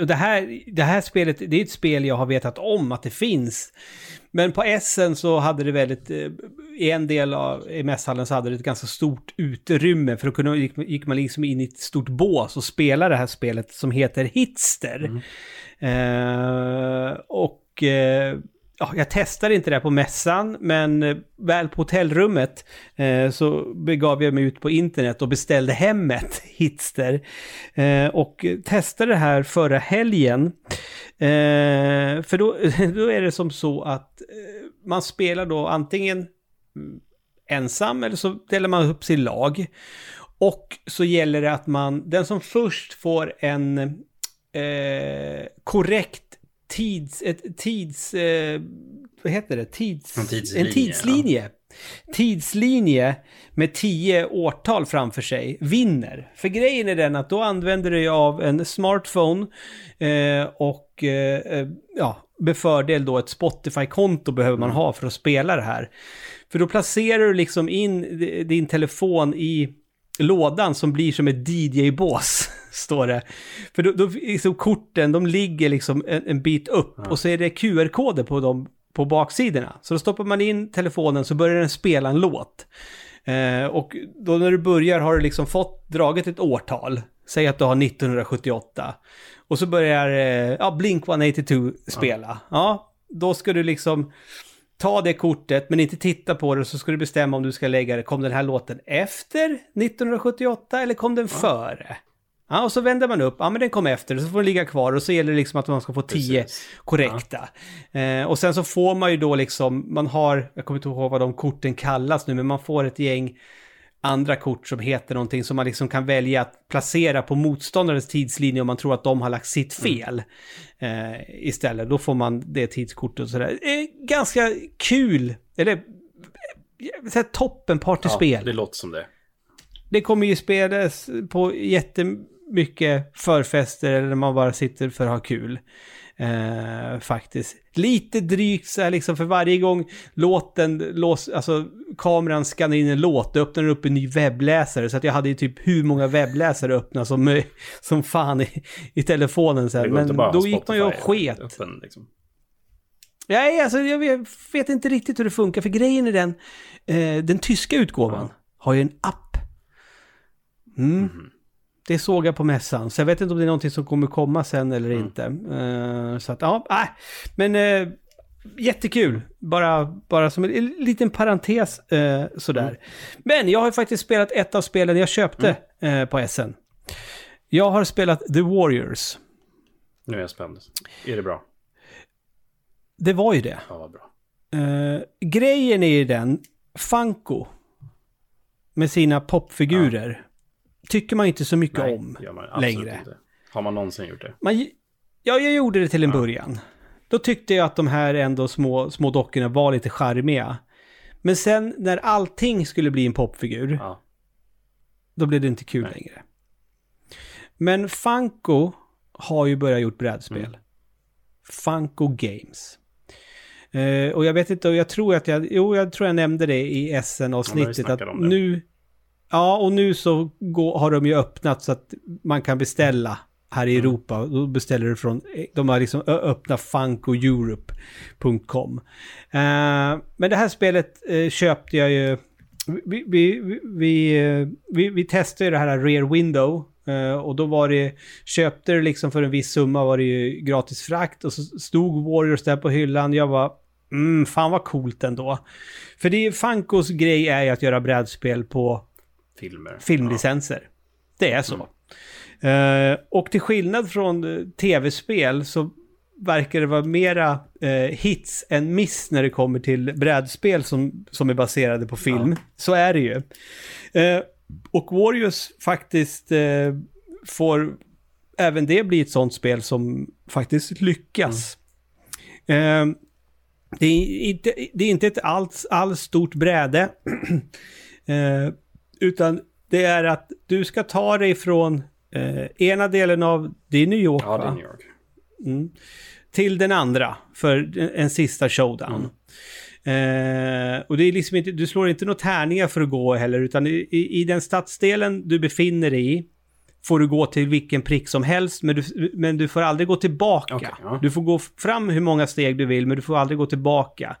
och det, här, det här spelet, det är ett spel jag har vetat om att det finns. Men på Essen så hade det väldigt, eh, i en del av i mässhallen så hade det ett ganska stort utrymme för att kunna, gick, man liksom in i ett stort bås och spela det här spelet som heter Hitster. Eh, och eh, ja, jag testade inte det här på mässan, men eh, väl på hotellrummet eh, så begav jag mig ut på internet och beställde hemmet, (laughs) Hitster. Eh, och testade det här förra helgen. Eh, för då, (laughs) då är det som så att eh, man spelar då antingen mm, ensam eller så delar man upp sig i lag. Och så gäller det att man, den som först får en eh, korrekt tids, ett tids, eh, vad heter det, tids, En tidslinje, en tidslinje. Tidslinje med tio årtal framför sig vinner. För grejen är den att då använder du dig av en smartphone eh, och eh, eh, ja, med fördel då ett Spotify-konto behöver man ha för att spela det här. För då placerar du liksom in di- din telefon i lådan som blir som ett DJ-bås, (laughs) står det. För då, då liksom korten, de ligger liksom en, en bit upp och så är det QR-koder på dem på baksidorna. Så då stoppar man in telefonen så börjar den spela en låt. Eh, och då när du börjar har du liksom fått draget ett årtal. Säg att du har 1978. Och så börjar eh, ja, Blink 182 spela. Ja. då ska du liksom ta det kortet men inte titta på det så ska du bestämma om du ska lägga det. Kom den här låten efter 1978 eller kom den före? Ja, och så vänder man upp. Ja, men den kom efter. Så får den ligga kvar och så gäller det liksom att man ska få tio Precis. korrekta. Eh, och sen så får man ju då liksom, man har, jag kommer inte ihåg vad de korten kallas nu, men man får ett gäng andra kort som heter någonting som man liksom kan välja att placera på motståndarens tidslinje om man tror att de har lagt sitt fel. Eh, istället, då får man det tidskortet och sådär. Eh, ganska kul, eller eh, toppen partyspel. Ja, det låter som det. Det kommer ju spelas på jättemycket förfester eller när man bara sitter för att ha kul. Eh, faktiskt. Lite drygt så här liksom för varje gång låten, lås, alltså kameran skannar in en låt, då öppnar den upp en ny webbläsare. Så att jag hade ju typ hur många webbläsare öppna som, möj- som fan i, i telefonen sen. Men då gick man ju och sket. öppen, liksom. Nej, alltså jag vet, vet inte riktigt hur det funkar, för grejen är den, eh, den tyska utgåvan har ju en app. Mm. Mhm. Det såg jag på mässan, så jag vet inte om det är någonting som kommer komma sen eller inte. Eh, så att, ja, nej. Men eh, jättekul, bara, bara som en, en liten parentes eh, sådär. Men jag har ju faktiskt spelat ett av spelen jag köpte eh, på SN. Jag har spelat The Warriors. Nu är jag spänd. Är det bra? Det var ju det. Ja, vad bra. Grejen är ju den, Funko med sina popfigurer tycker man inte så mycket Nej, om man längre. inte. Har man någonsin gjort det? Man, ja, jag gjorde det till en början. Då tyckte jag att de här ändå små, små dockorna var lite charmiga. Men sen när allting skulle bli en popfigur, Ja. då blev det inte kul Nej. längre. Men Funko har ju börjat gjort brädspel. Mm. Funko Games. Eh, och jag vet inte, och jag tror att jag, jo jag tror jag nämnde det i SN-avsnittet att om det. nu, ja och nu så går, har de ju öppnat så att man kan beställa här Mm. i Europa. Då beställer du från, de har liksom öppnat funkoeurope.com. Eh, men det här spelet eh, köpte jag ju, vi, vi, vi, eh, vi, vi testade ju det här Rear Window. eh, och då var det, köpte du liksom för en viss summa var det ju gratis frakt och så stod Warriors där på hyllan. Jag var mm, fan vad coolt ändå. För det är Funkos grej är ju att göra brädspel på Filmer. filmlicenser. Det är så. Eh, och till skillnad från eh, tv-spel så verkar det vara mera eh, hits än miss när det kommer till brädspel som, som är baserade på film. Så är det ju. Eh, och Warriors faktiskt eh, får även det bli ett sånt spel som faktiskt lyckas. Eh, det, är inte, det är inte ett alls, alls stort bräde. (clears throat) eh, utan det är att du ska ta dig från eh, ena delen av, det är New York Ja, det är? New York. till den andra för en sista showdown. Eh, och det är liksom inte, du slår inte några tärningar för att gå heller, utan i, i den stadsdelen du befinner dig i får du gå till vilken prick som helst, men du, men du får aldrig gå tillbaka. Okej, ja. Du får gå fram hur många steg du vill, men du får aldrig gå tillbaka.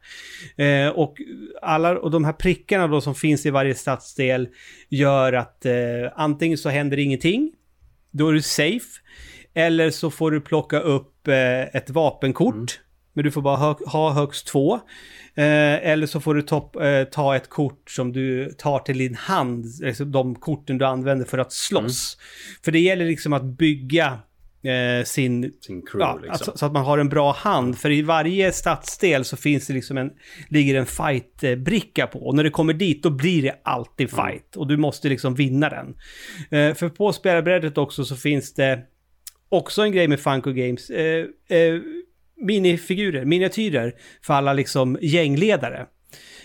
Eh, och, alla, och de här prickarna då som finns i varje stadsdel gör att eh, antingen så händer ingenting, då är du safe. Eller så får du plocka upp eh, ett vapenkort. Men du får bara ha, ha högst två. Eh, eller så får du topp, eh, ta ett kort som du tar till din hand. Alltså de korten du använder för att slåss. För det gäller liksom att bygga eh, sin... Sin crew Ja, liksom. alltså, så att man har en bra hand. För i varje stadsdel så finns det liksom en, ligger en fight-bricka på. Och när det kommer dit då blir det alltid fight. Och du måste liksom vinna den. Eh, för på spelarbrädet också så finns det också en grej med Funko Games. Minifigurer, miniatyrer för alla liksom gängledare.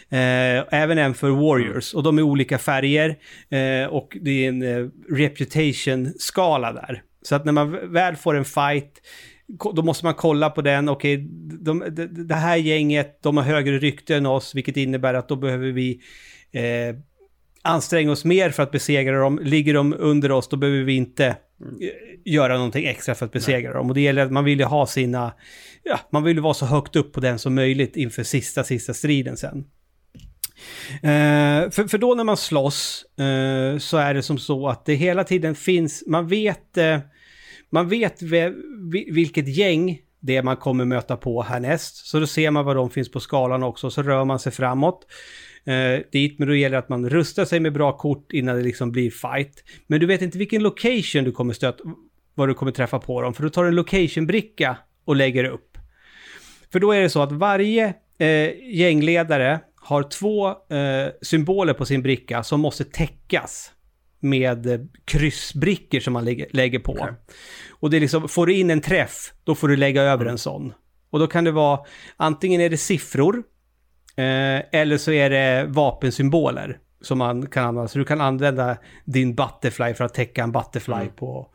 Eh, även en för Warriors. Och de är olika färger. Eh, och det är en eh, reputation-skala där. Så att när man väl får en fight, då måste man kolla på den. Okej, de, de, det här gänget, de har högre rykte än oss, vilket innebär att då behöver vi eh, anstränga oss mer för att besegra dem. Ligger de under oss, då behöver vi inte göra någonting extra för att besegra dem. Och det gäller att man vill ju ha sina, ja, man vill ju vara så högt upp på den som möjligt inför sista, sista striden sen. Eh, för, för då när man slåss eh, så är det som så att det hela tiden finns, man vet, eh, man vet ve, vi- vilket gäng det är man kommer möta på härnäst. Så då ser man vad de finns på skalan också, så rör man sig framåt eh, dit. Men då gäller det att man rustar sig med bra kort innan det liksom blir fight. Men du vet inte vilken location du kommer stöta, vad du kommer träffa på dem. För då tar du en location-bricka och lägger upp. För då är det så att varje eh, gängledare har två eh, symboler på sin bricka som måste täckas med eh, kryssbrickor som man lägger, lägger på. Okej. Och det är liksom, får du in en träff, då får du lägga över en sån. Och då kan det vara, antingen är det siffror, eh, eller så är det vapensymboler som man kan använda. Så du kan använda din butterfly för att täcka en butterfly på,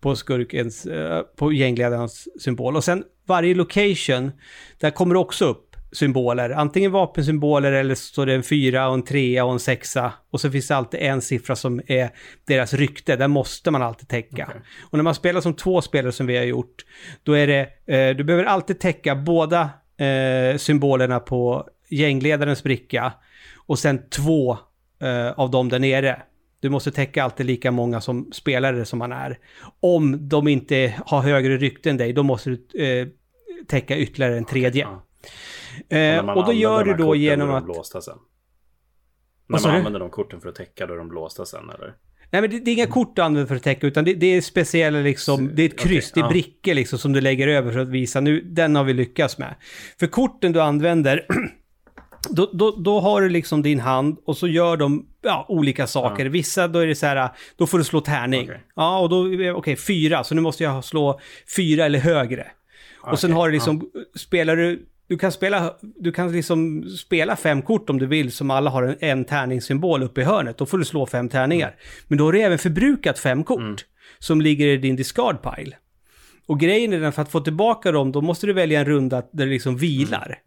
på skurkens, eh, på gängledarens symbol. Och sen varje location, där kommer det också upp symboler. Antingen vapensymboler eller så står det en fyra och en trea och en sexa. Och så finns det alltid en siffra som är deras rykte. Där måste man alltid täcka. Och när man spelar som två spelare som vi har gjort, då är det, eh, du behöver alltid täcka båda eh, symbolerna på gängledarens bricka. Och sen två eh, av dem där nere. Du måste täcka alltid lika många som spelare som man är. Om de inte har högre rykte än dig, då måste du eh, täcka ytterligare en tredje. ja. Eh, och då gör du då genom att... blåsta sen. När man använder de korten för att täcka, då är de blåsta sen eller? Nej men det, det är inga kort du använder för att täcka, utan det, det är speciella liksom, det är ett kryss, okej, det är brickor liksom som du lägger över för att visa nu, den har vi lyckats med. För korten du använder, då, då, då har du liksom din hand och så gör de ja, olika saker. Vissa då är det så här, då får du slå tärning. Okej. Ja, och då, okej, fyra, så nu måste jag slå fyra eller högre. Och sen har du liksom, spelar du, du kan spela, du kan liksom spela fem kort om du vill som alla har en, en tärningssymbol uppe i hörnet. Då får du slå fem tärningar. Men då har du även förbrukat fem kort som ligger i din discard pile. Och grejen är den, för att få tillbaka dem, då måste du välja en runda där det liksom vilar.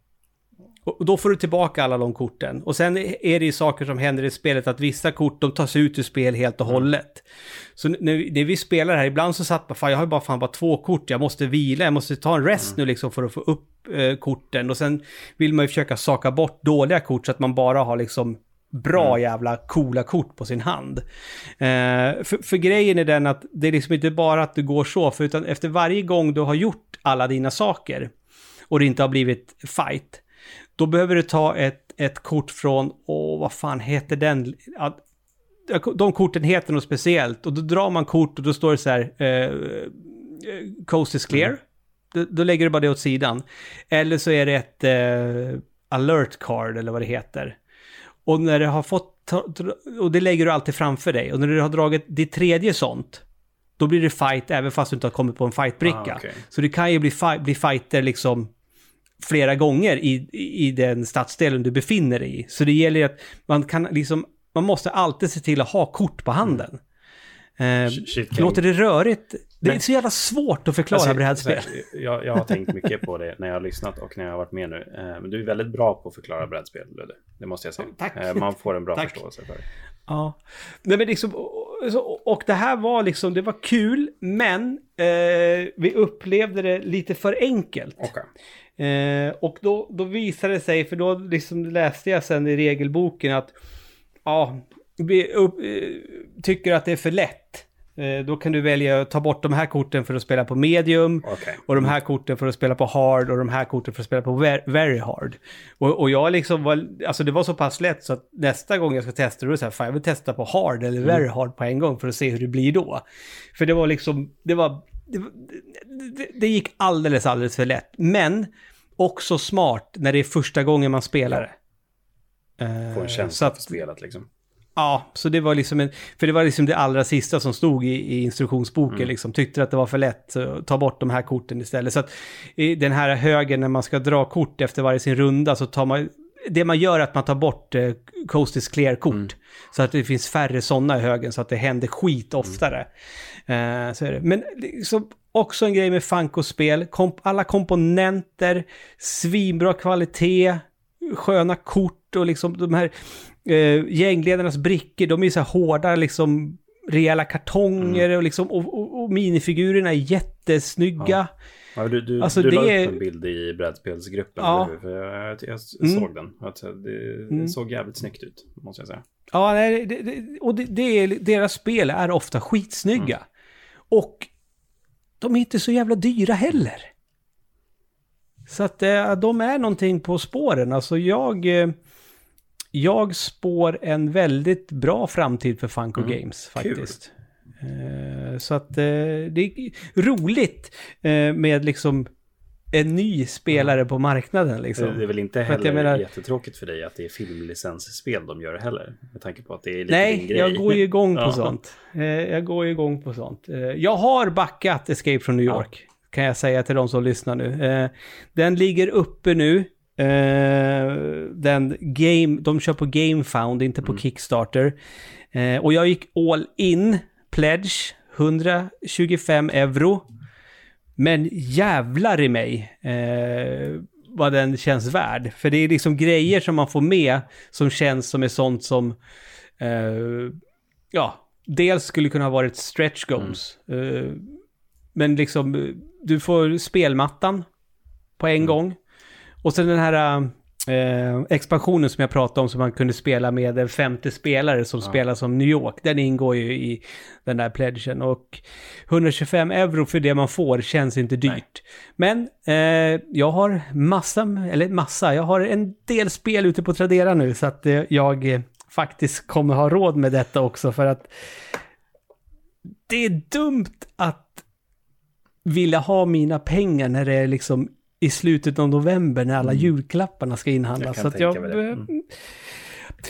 Och då får du tillbaka alla de korten. Och sen är det ju saker som händer i spelet att vissa kort de tas ut ur spel helt och hållet. Så när, när vi spelar här, ibland så satt man, fan jag har ju bara fan bara två kort, jag måste vila, jag måste ta en rest nu liksom för att få upp eh, korten. Och sen vill man ju försöka saka bort dåliga kort så att man bara har liksom bra jävla coola kort på sin hand. Eh, för, för grejen är den att det är liksom inte bara att du går så, för utan efter varje gång du har gjort alla dina saker och det inte har blivit fight, Då behöver du ta ett, ett kort från, åh vad fan heter den? De korten heter något speciellt och då drar man kort och då står det så här, eh, Coast is clear. Då, då lägger du bara det åt sidan. Eller så är det ett eh, alert card eller vad det heter. Och när du har fått, och det lägger du alltid framför dig. Och när du har dragit ditt tredje sånt, då blir det fight även fast du inte har kommit på en fightbricka. Ah, okej. Så det kan ju bli, fi- bli fighter liksom flera gånger i, i den stadsdelen du befinner dig i. Så det gäller att man kan liksom, man måste alltid se till att ha kort på handen. Eh, shit, kan- låter det rörigt? Det är så jävla svårt att förklara Alltså, brädspel. Jag, jag har tänkt mycket på det när jag har lyssnat och när jag har varit med nu. Eh, Men du är väldigt bra på att förklara brädspel, Ludde. Det måste jag säga. Tack. Eh, Man får en bra Tack. förståelse för det. Ja. Nej, men liksom, och, det här var liksom, det var kul, men eh, vi upplevde det lite för enkelt. Okej. Eh, och då, då visade det sig, för då liksom läste jag sen i regelboken att ja, vi upp, eh, tycker att det är för lätt. Eh, då kan du välja att ta bort de här korten för att spela på medium. Okej. Och de här korten för att spela på hard och de här korten för att spela på ver- very hard. Och, och jag liksom var, alltså det var så pass lätt så att nästa gång jag ska testa då är det så här, fan jag vill testa på hard eller very hard på en gång för att se hur det blir då. För det var liksom, det var, det, det, det gick alldeles, alldeles för lätt. Men också smart när det är första gången man spelar det. Eh, Få en så känsla att- för spelet liksom. Ja, så det var liksom en, för det var liksom det allra sista som stod i, i instruktionsboken Mm. liksom. Tyckte att det var för lätt, ta bort de här korten istället. Så att i den här högen när man ska dra kort efter varje sin runda så tar man, det man gör är att man tar bort eh, Coast is clear-kort. Mm. Så att det finns färre sådana i högen så att det händer skit Mm. Eh, så är det. Men liksom, också en grej med Funko-spel, komp- alla komponenter, svinbra kvalitet, sköna kort och liksom de här eh, gängledarnas brickor, de är ju så här hårda liksom rejäla kartonger Mm. och, liksom, och, och, och minifigurerna är jättesnygga. Ja, du du, Alltså, du la det är- upp en bild i brädspelsgruppen. Ja. För jag, jag, jag Mm. såg den. Att det, det såg jävligt snyggt ut, måste jag säga. Ja, nej, det, det, och det, det är, deras spel är ofta skitsnygga. Och de är inte så jävla dyra heller. Så att eh, de är någonting på spåren. Alltså jag... eh, Jag spår en väldigt bra framtid för Funko Games Kul. faktiskt. Eh, Så att eh, det är roligt med liksom en ny spelare på marknaden liksom. Det är väl inte heller menar- jättetråkigt för dig att det är filmlicensspel de gör heller. Med tanke på att det är lite din Nej, grej. jag går ju igång på (laughs) Ja. sånt. Eh, jag går ju igång på sånt. Eh, jag har backat Escape from New York. Kan jag säga till de som lyssnar nu. Eh, den ligger uppe nu. Den game, de kör på Gamefound, inte på Kickstarter. Eh, och jag gick all in, pledge, 125 euro. Men jävlar i mig eh, vad den känns värd. För det är liksom grejer som man får med som känns som är sånt som eh, ja, dels skulle kunna ha varit stretch goals. Eh, men liksom, eh, du får spelmattan på en gång. Och sen den här eh, expansionen som jag pratade om som man kunde spela med en femte spelare som spelar som New York. Den ingår ju i den där pledgen. Och 125 euro för det man får känns inte dyrt. Men eh, jag har massa, eller massa, jag har en del spel ute på Tradera nu så att eh, jag eh, faktiskt kommer ha råd med detta också för att det är dumt att vilja ha mina pengar när det är liksom i slutet av november när alla julklapparna ska Jag inhandlas. kan Så att jag Mm.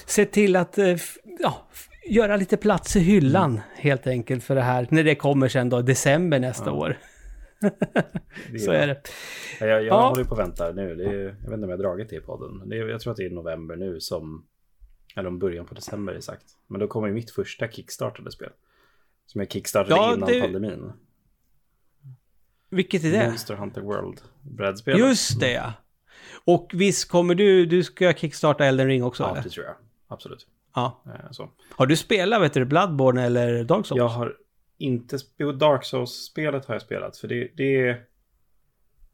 ser till att eh, ja, göra lite plats i hyllan Mm. helt enkelt för det här. När det kommer sen då, december nästa år. (laughs) Det Så är det. Jag, jag Ja. håller på att vänta nu. Det är, jag vet inte om jag har dragit det i podden. Det är, jag tror att det är november nu som... Eller om början på december är sagt. Men då kommer ju mitt första kickstartade spel. Som jag kickstartade Ja, innan det- pandemin. Vilket är det? Monster Hunter World. Brädspelet. Just det ja. Och visst kommer du, du ska kickstarta Elden Ring också Ja, eller? det tror jag. Absolut. Ja. Eh, Så. Har du spelat, vet du, Bloodborne eller Dark Souls? Jag har inte... Jo, Dark Souls-spelet har jag spelat. För det, det är...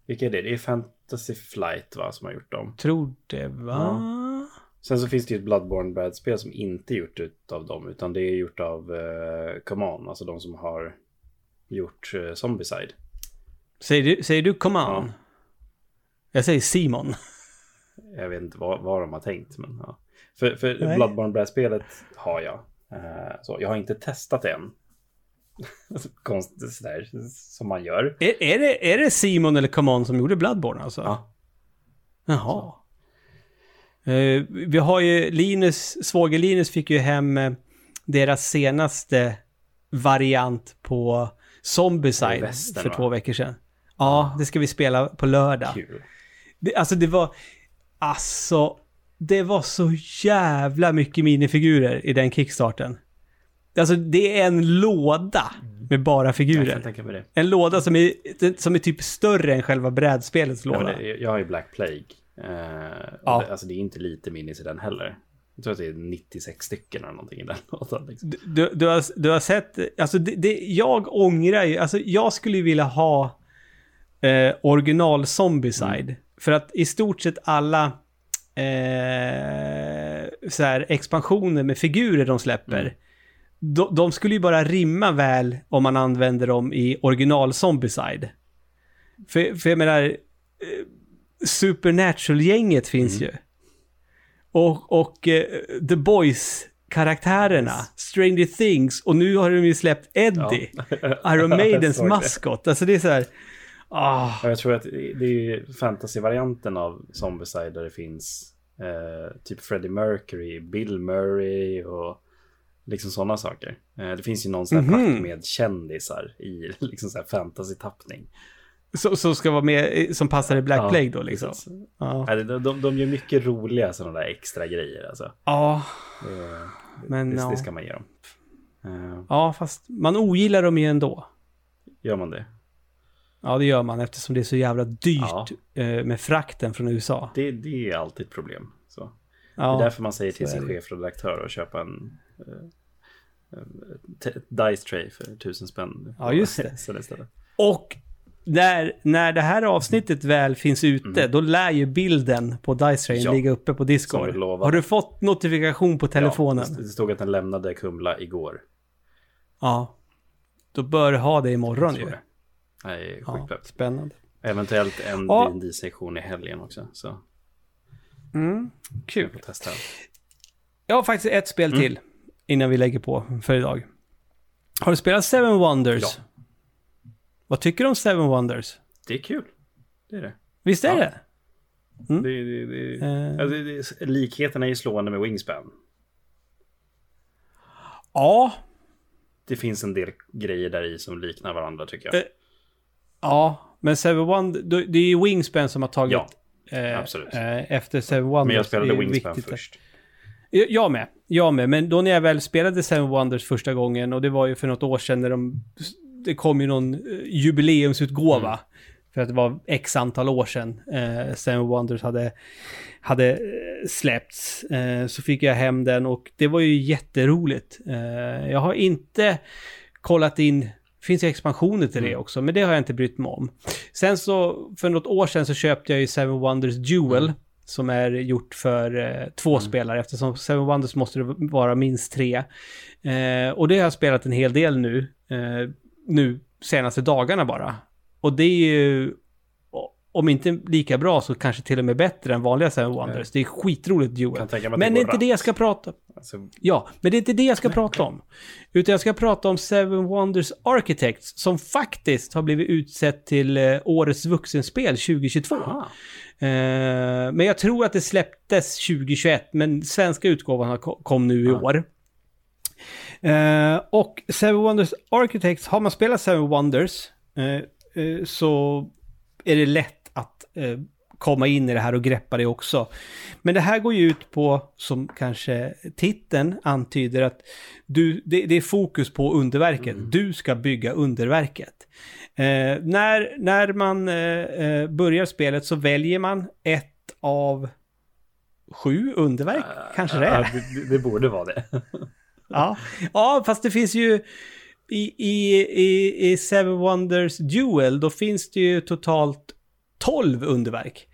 Vilka är det? Det är Fantasy Flight va, som har gjort dem. Tror det, va? Sen så finns det ju ett Bloodborne-brädspel som inte är gjort av dem. Utan det är gjort av uh, Command. Alltså de som har gjort uh, Zombieside. Säger du, säger du come on? Ja. Jag säger Simon. jag vet inte vad, vad de har tänkt. Men, ja. För, för Nej. Bloodborne-brädspelet har jag. Eh, så jag har inte testat det än. (laughs) Konstigt sådär som man gör. Är, är, det, är det Simon eller Common som gjorde Bloodborne alltså? Ja. Jaha. Eh, vi har ju Linus, svåger Linus fick ju hem eh, deras senaste variant på I Zombicide västern, för va? två veckor sedan. Ja, det ska vi spela på lördag. Kul. Det, alltså det var... Alltså... Det var så jävla mycket minifigurer i den kickstarten. Alltså det är en låda med bara Jag figurer. kan tänka mig det. En låda som är, som är typ större än själva brädspelets Ja, låda. men det- jag har ju Black Plague. Eh, Ja. det, alltså det är inte lite minis i den heller. Jag tror att det är 96 stycken eller någonting i den (laughs) lådan. Liksom. Du, du, har, du har sett, alltså det, det, jag ångrar ju, alltså jag skulle ju vilja ha eh, original Zombicide. Mm. För att i stort sett alla eh, så här, expansioner med figurer de släpper, Mm. de, de skulle ju bara rimma väl om man använder dem i original Zombicide. För, för jag menar, eh, Supernatural-gänget finns Mm. ju. Och, och eh, The Boys-karaktärerna, Stranger Things, och nu har de ju släppt Eddie, (laughs) Iron Maidens maskot. Alltså det är så här... Ah, Ja, jag tror att det är fantasy-varianten av Zombicide där det finns eh, typ Freddie Mercury, Bill Murray och liksom sådana saker. Eh, det finns ju någon sån här Mhm. pack med kändisar i (laughs) liksom så här fantasy-tappning. så, så ska vara med, som passar i Black Ja, Plague då liksom. precis. Ja. Ja, de, de, de gör mycket roliga sådana där extra grejer alltså. Ja, Det, men det, ja. det ska man ge dem. Eh, Ja, fast man ogillar dem ju ändå. gör man det? Ja, det gör man eftersom det är så jävla dyrt Ja. eh, med frakten från USA. det? Det är alltid ett problem. Så. Ja, Det är därför man säger till sin chefredaktör att köpa en eh, eh, dice tray för tusen spänn. Ja, just det. (laughs) Och när, när det här avsnittet väl finns ute, då lär ju bilden på Dice Train Mm. Ja, ligga uppe på Discord. Har du fått notifikation på telefonen? Ja, det stod att den lämnade Kumla igår. Ja. Då bör du ha det imorgon ju. Är Ja, spännande. Eventuellt en Ja. D&D-sektion i helgen också. Så Mm, kul. testa. Jag har faktiskt ett spel Mm. till innan vi lägger på för idag. Har du spelat Seven Wonders? Ja. Vad tycker du om Seven Wonders? Det är kul. Det är det. Visst är Ja. det? Mm. det, det, det, Eh. alltså, likheterna är ju slående med Wingspan. Ja. Det finns en del grejer där i som liknar varandra tycker jag. Eh, Ja, men Seven Wonders, det är ju Wingspan som har tagit Ja, eh, absolut. eh, efter Seven Wonders. Men jag spelade Wingspan att- först. Jag jag med. Jag med. Men då när jag väl spelade Seven Wonders första gången och det var ju för något år sedan när de... Det kom ju någon eh, jubileumsutgåva. Mm. För att det var x antal år sedan eh, Seven Wonders hade, hade eh, släppts. Eh, så fick jag hem den och det var ju jätteroligt. Eh, jag har inte kollat in... finns ju expansioner till det Mm. också, men det har jag inte brytt mig om. Sen så, för något år sedan så köpte jag ju Seven Wonders Duel. Mm. Som är gjort för eh, två spelare eftersom Seven Wonders måste det vara minst tre. Eh, och det har jag spelat en hel del nu. Eh, nu senaste dagarna bara. Och det är ju, om inte lika bra så kanske till och med bättre än vanliga Seven Wonders. Det är skitroligt Duel. Men det är inte det jag ska prata Alltså, Ja, men det är inte det jag ska prata om. Utan jag ska prata om Seven Wonders Architects som faktiskt har blivit utsett till eh, årets vuxenspel 2022. aha. Eh, men jag tror att det släpptes 2021, men svenska utgåvan kom nu i Ja. år. Eh, och Seven Wonders Architects, har man spelat Seven Wonders eh, så är det lätt eh, komma in i det här och greppa det också. Men det här går ju ut på, som kanske titeln antyder, att du, det, det är fokus på underverket. Du ska bygga underverket. Eh, när, när man eh, eh, börjar spelet så väljer man ett av sju underverk, kanske det är. det, det borde vara det. (laughs) Ja. ja, fast det finns ju i, i, i, i Seven Wonders Duel, då finns det ju totalt 12 underverk.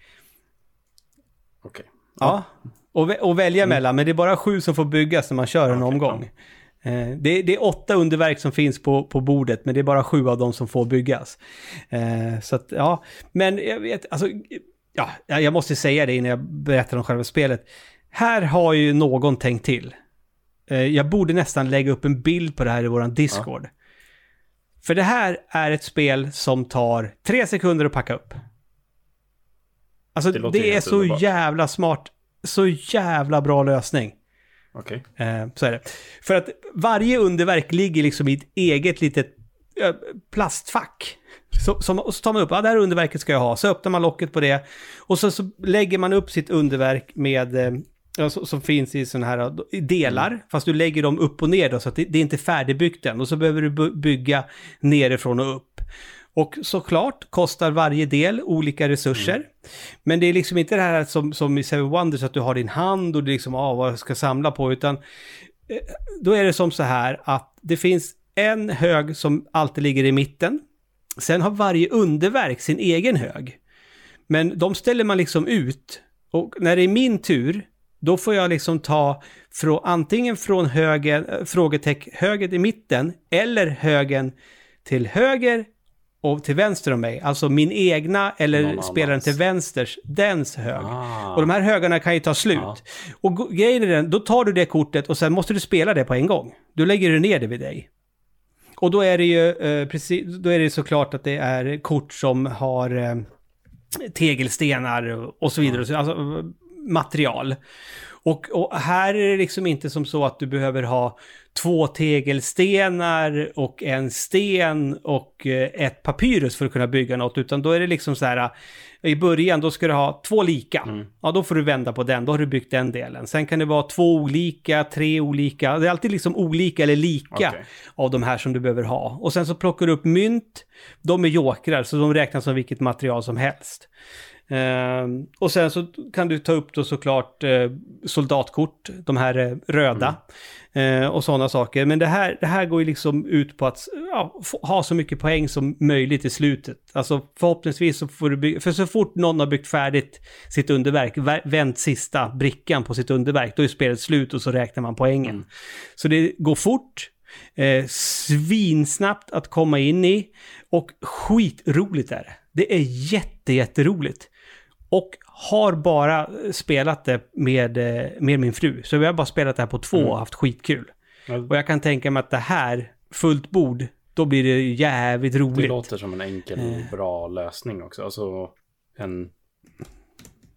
Okej. Ja. Och, vä- och välja mellan, men det är bara sju som får byggas när man kör en omgång. Eh, det, det är åtta underverk som finns på, på bordet, men det är bara sju av dem som får byggas. Eh, så att, ja. Men jag vet, alltså, ja, jag måste säga det innan jag berättar om själva spelet. Här har ju någon tänkt till. Eh, Jag borde nästan lägga upp en bild på det här i våran Discord. För det här är ett spel som tar tre sekunder att packa upp. Alltså Det det, är så underbart. jävla smart. Så jävla bra lösning. Okej. Eh, så är det. För att varje underverk ligger liksom i ett eget litet eh, plastfack. Så, som, och så tar man upp, ja det här underverket ska jag ha. Så öppnar man locket på det. Och så, så lägger man upp sitt underverk med, eh, ja, så- som finns i sådana här delar. Fast du lägger dem upp och ner då, så att det, det är inte färdigbyggt än. Och så behöver du bygga nerifrån och upp. Och såklart kostar varje del olika resurser. Men det är liksom inte det här som, som i Seven Wonders att du har din hand och du liksom, ah, vad jag ska samla på, utan eh, då är det som så här att det finns en hög som alltid ligger i mitten. Sen har varje underverk sin egen hög. Men de ställer man liksom ut. Och när det är min tur, då får jag liksom ta från, antingen från högen, äh, frågeteck, höger i mitten eller högen till höger och till vänster om mig. Alltså min egna eller Någon spelaren annans. till vänsters, dens hög. Ah. Och de här högarna kan ju ta slut. Ja. Och grejen är den, då tar du det kortet och sen måste du spela det på en gång. Då lägger du ner det vid dig. Och då är det ju eh, precis, då är det såklart att det är kort som har eh, tegelstenar och så vidare. Alltså eh, material. Och, och här är det liksom inte som så att du behöver ha två tegelstenar och en sten och eh, ett papyrus för att kunna bygga något. Utan då är det liksom så här, eh, i början då ska du ha två lika. Ja, då får du vända på den, då har du byggt den delen. Sen kan det vara två olika, tre olika. Det är alltid liksom olika eller lika Okej. av de här som du behöver ha. Och sen så plockar du upp mynt. De är jokrar, så de räknas som vilket material som helst. Ehm, och sen så kan du ta upp då såklart eh, soldatkort, de här eh, röda. Eh, och sådana saker. Men det här, det här går ju liksom ut på att ha så mycket poäng som möjligt i slutet. Alltså förhoppningsvis så får du bygga, för så fort någon har byggt färdigt sitt underverk, vä- vänt sista brickan på sitt underverk, då är spelet slut och så räknar man poängen. Så det går fort, eh, svinsnabbt att komma in i och skitroligt är det. Det är jätte, jätteroligt. Och har bara spelat det med, eh, med min fru. Så vi har bara spelat det här på två och haft skitkul. Och jag kan tänka mig att det här, fullt bord, då blir det jävligt Det roligt. låter som en enkel, Eh. bra lösning också. Alltså en...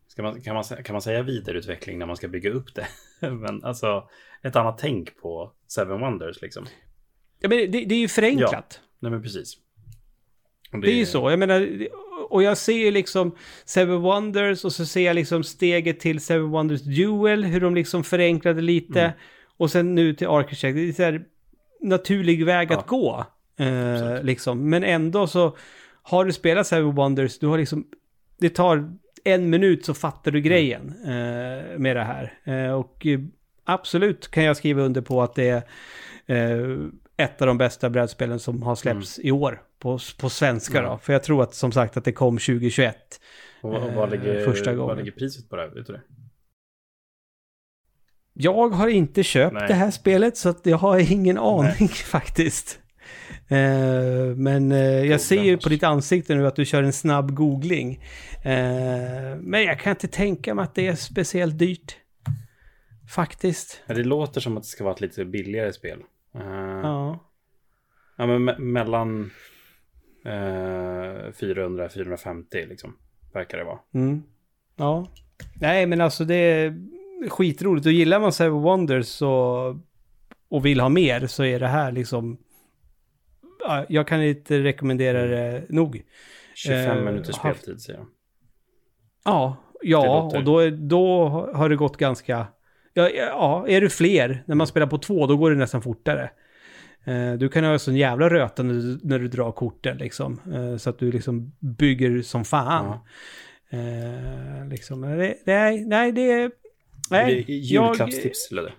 Ska man, kan, man, kan man säga vidareutveckling när man ska bygga upp det? (laughs) Men alltså ett annat tänk på Seven Wonders liksom. Ja, men det, det är ju förenklat. Nej men precis. Och Det är ju så. Jag menar, och jag ser ju liksom Seven Wonders och så ser jag liksom steget till Seven Wonders Duel, hur de liksom förenklade lite. Mm. Och sen nu till Architect. Det är så här naturlig väg Ja. att gå. Eh, liksom. Men ändå så har du spelat Seven Wonders, du har liksom, det tar en minut så fattar du grejen eh, med det här. Eh, och absolut kan jag skriva under på att det är eh, ett av de bästa brädspelen som har släppts i år på, på svenska Mm. Då. För jag tror att som sagt att det kom 2021. Och vad, vad, eh, ligger, första gången. vad ligger priset på det här? Vet du det? Jag har inte köpt Nej. det här spelet så jag har ingen aning (laughs) faktiskt. Eh, men eh, jag ser ju på ditt ansikte nu att du kör en snabb googling. Eh, men jag kan inte tänka mig att det är speciellt dyrt. Faktiskt. Det låter som att det ska vara ett lite billigare spel. Ja. Ja men me- mellan eh, 400-450 liksom. Verkar det vara. Mm. Ja. Nej, men alltså det är skitroligt. Och gillar man Seven Wonders så, och vill ha mer så är det här liksom... Ja, jag kan inte rekommendera det nog. 25 Eh, minuters speltid säger jag. Ja, ja och då, då har det gått ganska... Ja, ja, är du fler, när man spelar på två, då går det nästan fortare. Eh, Du kan ha sån jävla röta när du, när du drar korten liksom. Eh, Så att du liksom bygger som fan. Eh, liksom. Men det, nej, nej, det är... Nej, det är jag- julklappstips eller det?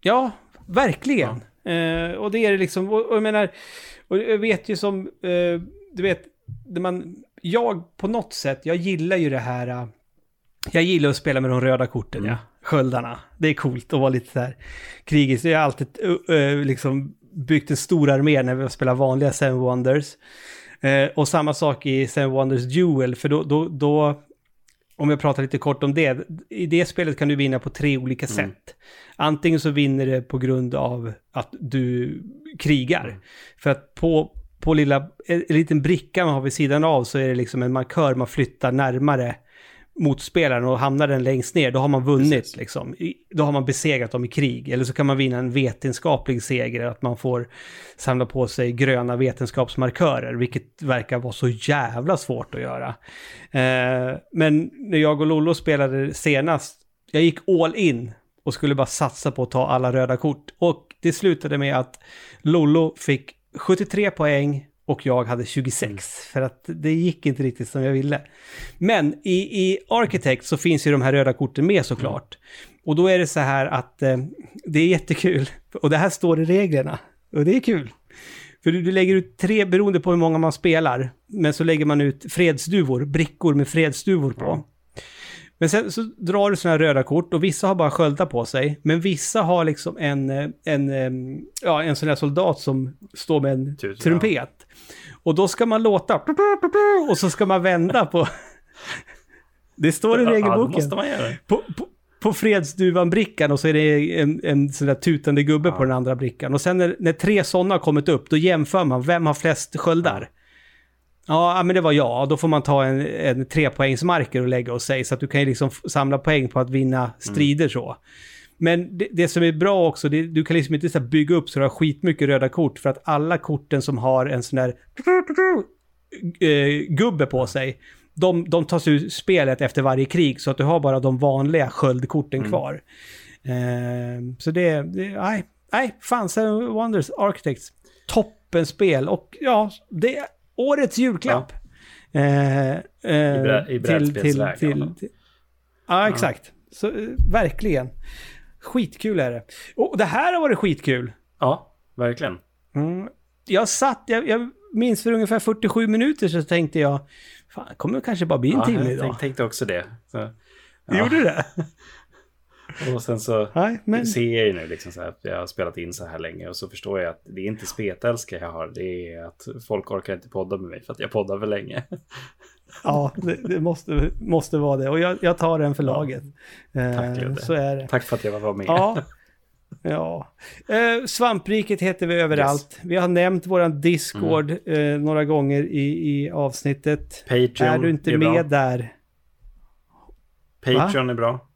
Ja, verkligen. Eh, och det är det liksom, och, och jag menar, och jag vet ju som, eh, du vet, när man, jag på något sätt, jag gillar ju det här, eh, jag gillar att spela med de röda korten, Mm. ja. Sköldarna. Det är coolt att vara lite så här krigisk. Jag har alltid uh, uh, liksom byggt en stor armé när vi har spelat vanliga Seven Wonders. Eh, och samma sak i Seven Wonders Duel, för då, då, då om jag pratar lite kort om det. I det spelet kan du vinna på tre olika sätt. Antingen så vinner det på grund av att du krigar. För att på, på lilla, en liten bricka man har vid sidan av så är det liksom en markör man flyttar närmare motspelaren och hamnar den längst ner, då har man vunnit liksom. Då har man besegrat dem i krig. Eller så kan man vinna en vetenskaplig seger, att man får samla på sig gröna vetenskapsmarkörer, vilket verkar vara så jävla svårt att göra. Eh, men när jag och Lollo spelade senast, jag gick all in och skulle bara satsa på att ta alla röda kort. Och det slutade med att Lollo fick 73 poäng och jag hade 26. För att det gick inte riktigt som jag ville. Men i, i Architect så finns ju de här röda korten med såklart. Och då är det så här att eh, det är jättekul. Och det här står i reglerna. Och det är kul. För du, du lägger ut tre, beroende på hur många man spelar, men så lägger man ut fredsduvor, brickor med fredsduvor på. Men sen så drar du sådana här röda kort och vissa har bara sköldar på sig. Men vissa har liksom en, eh, en, eh, ja, en sån här soldat som står med en Tusen, trumpet. Och då ska man låta och så ska man vända på... (laughs) Det står i Ja, regelboken göra. på, på, på fredsduvan-brickan och så är det en, en sån där tutande gubbe på den andra brickan. Och sen när, när tre sådana har kommit upp, då jämför man vem har flest sköldar. Ja, men det var jag. Då får man ta en, en trepoängsmarker och lägga och sig så att du kan ju liksom samla poäng på att vinna strider så. Men det, det som är bra också, det, du kan liksom inte så bygga upp så du har skitmycket röda kort för att alla korten som har en sån där eh, gubbe på sig, de, de tas ur spelet efter varje krig så att du har bara de vanliga sköldkorten kvar. Eh, så det, nej, nej, fan, Seven Wonders Architects, toppenspel och ja, det årets julklapp. Eh, eh, brä- i brädspelsväg, till, ja. till, Ja, exakt. Så, eh, verkligen. Skitkul är det. Och det här har varit skitkul. Ja, verkligen. Mm. Jag satt, jag, jag minns för ungefär 47 minuter så tänkte jag, fan, det kommer kanske bara bli en Ja, timme jag idag. tänk, tänkte också det. Så, ja. Gjorde du det? (laughs) Och sen så Nej, men... ser jag ju nu liksom så här, att jag har spelat in så här länge och så förstår jag att det är inte spetälska jag har, det är att folk orkar inte podda med mig för att jag poddar för länge. (laughs) Ja, det, det måste, måste vara det. Och jag, jag tar den för laget. Eh, Tack, Ludde. Så är det. Tack för att jag var med. Ja. Ja. Eh, Svampriket heter vi överallt. Vi har nämnt våran Discord Mm. eh, några gånger i, i avsnittet. Patreon är du inte är bra. med där? Patreon är bra.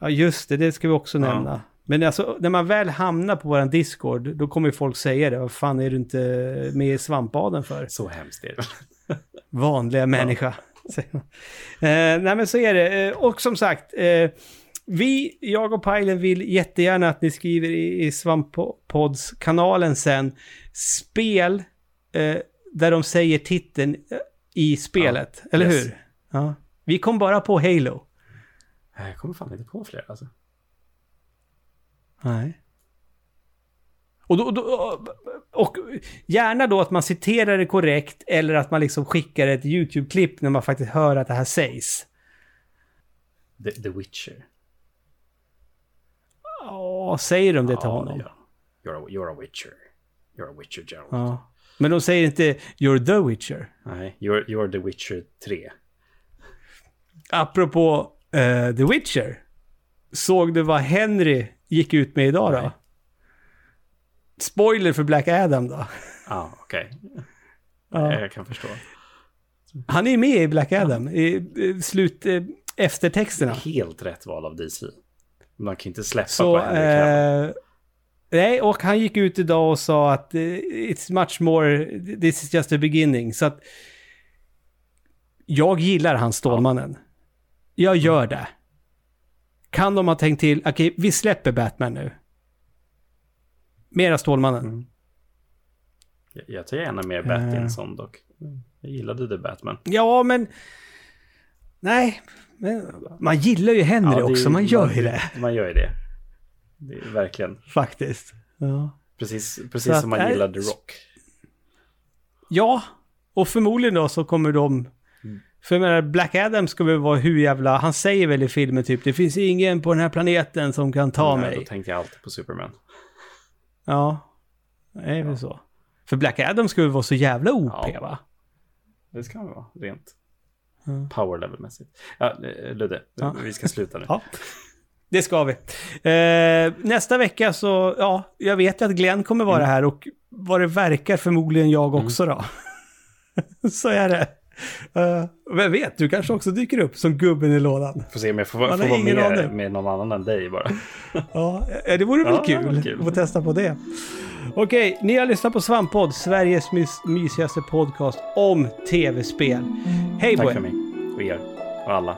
Ja, just det. Det ska vi också Ja. nämna. Men alltså, när man väl hamnar på våran Discord, då kommer ju folk säga det. Vad fan är du inte med i Svampbaden för? Så hemskt är det. (laughs) Vanliga människa. man. eh, nej men så är det. Eh, och som sagt, eh, vi, jag och Pajlen vill jättegärna att ni skriver i, i Svamppods-kanalen sen spel eh, där de säger titeln eh, i spelet. Eller yes. hur? Ja. Vi kom bara på Halo. Jag kommer fan inte på fler alltså. Nej. Och, då, då, och gärna då att man citerar det korrekt eller att man liksom skickar ett YouTube-klipp när man faktiskt hör att det här sägs. The, The Witcher. Ja, säger de det till honom? ja. You're, a, you're a Witcher. You're a Witcher Gerald. Ja. Men de säger inte “You're the Witcher”. Nej, you're, you're The Witcher 3. Apropå eh, The Witcher. Såg du vad Henry gick ut med idag då? Nej. Spoiler för Black Adam då. Ja, okej. Ja. Jag kan förstå. Han är med i Black Adam. I, slut... Eh, eftertexterna. Helt rätt val av DC. Man kan inte släppa Så, på Henry eh, nej, och han gick ut idag och sa att eh, it's much more, this is just the beginning. Så att jag gillar han Stålmannen. Jag gör det. Kan de ha tänkt till, okej, vi släpper Batman nu. Mera Stålmannen. Mm. Jag, jag tar gärna mer Eh. Battinson dock. Jag gillade The Batman. Ja, men... Nej, men man gillar ju Henry Ja, det också, man gör ju det. Man gör ju det. Det verkligen. Faktiskt. Ja. Precis, precis att, som man gillar The Rock. Ja, och förmodligen då så kommer de... För jag menar, Black Adam ska väl vara hur jävla... Han säger väl i filmen typ, det finns ingen på den här planeten som kan ta Nej, Då mig. tänkte jag alltid på Superman. Ja, det är väl så. För Black Adam ska väl vara så jävla OP Ja. va? Det ska han vara, rent. Power level-mässigt. Ja, eh, Ludde, Ja. vi ska sluta nu. (laughs) Ja. Det ska vi. Eh, nästa vecka så, ja, jag vet ju att Glenn kommer vara Mm. här och vad det verkar förmodligen jag också då. (laughs) så är det. Eh, vem vet, du kanske också dyker upp som gubben i lådan. Får se om jag får, Man får vara med, med någon annan än dig bara. (laughs) Ja, eh, det vore väl Ja, kul, kul. att få testa på det. Okej, ni har lyssnat på Svamppodd, Sveriges mys- mysigaste podcast om tv-spel. Hej på Tack er! för mig och er och alla.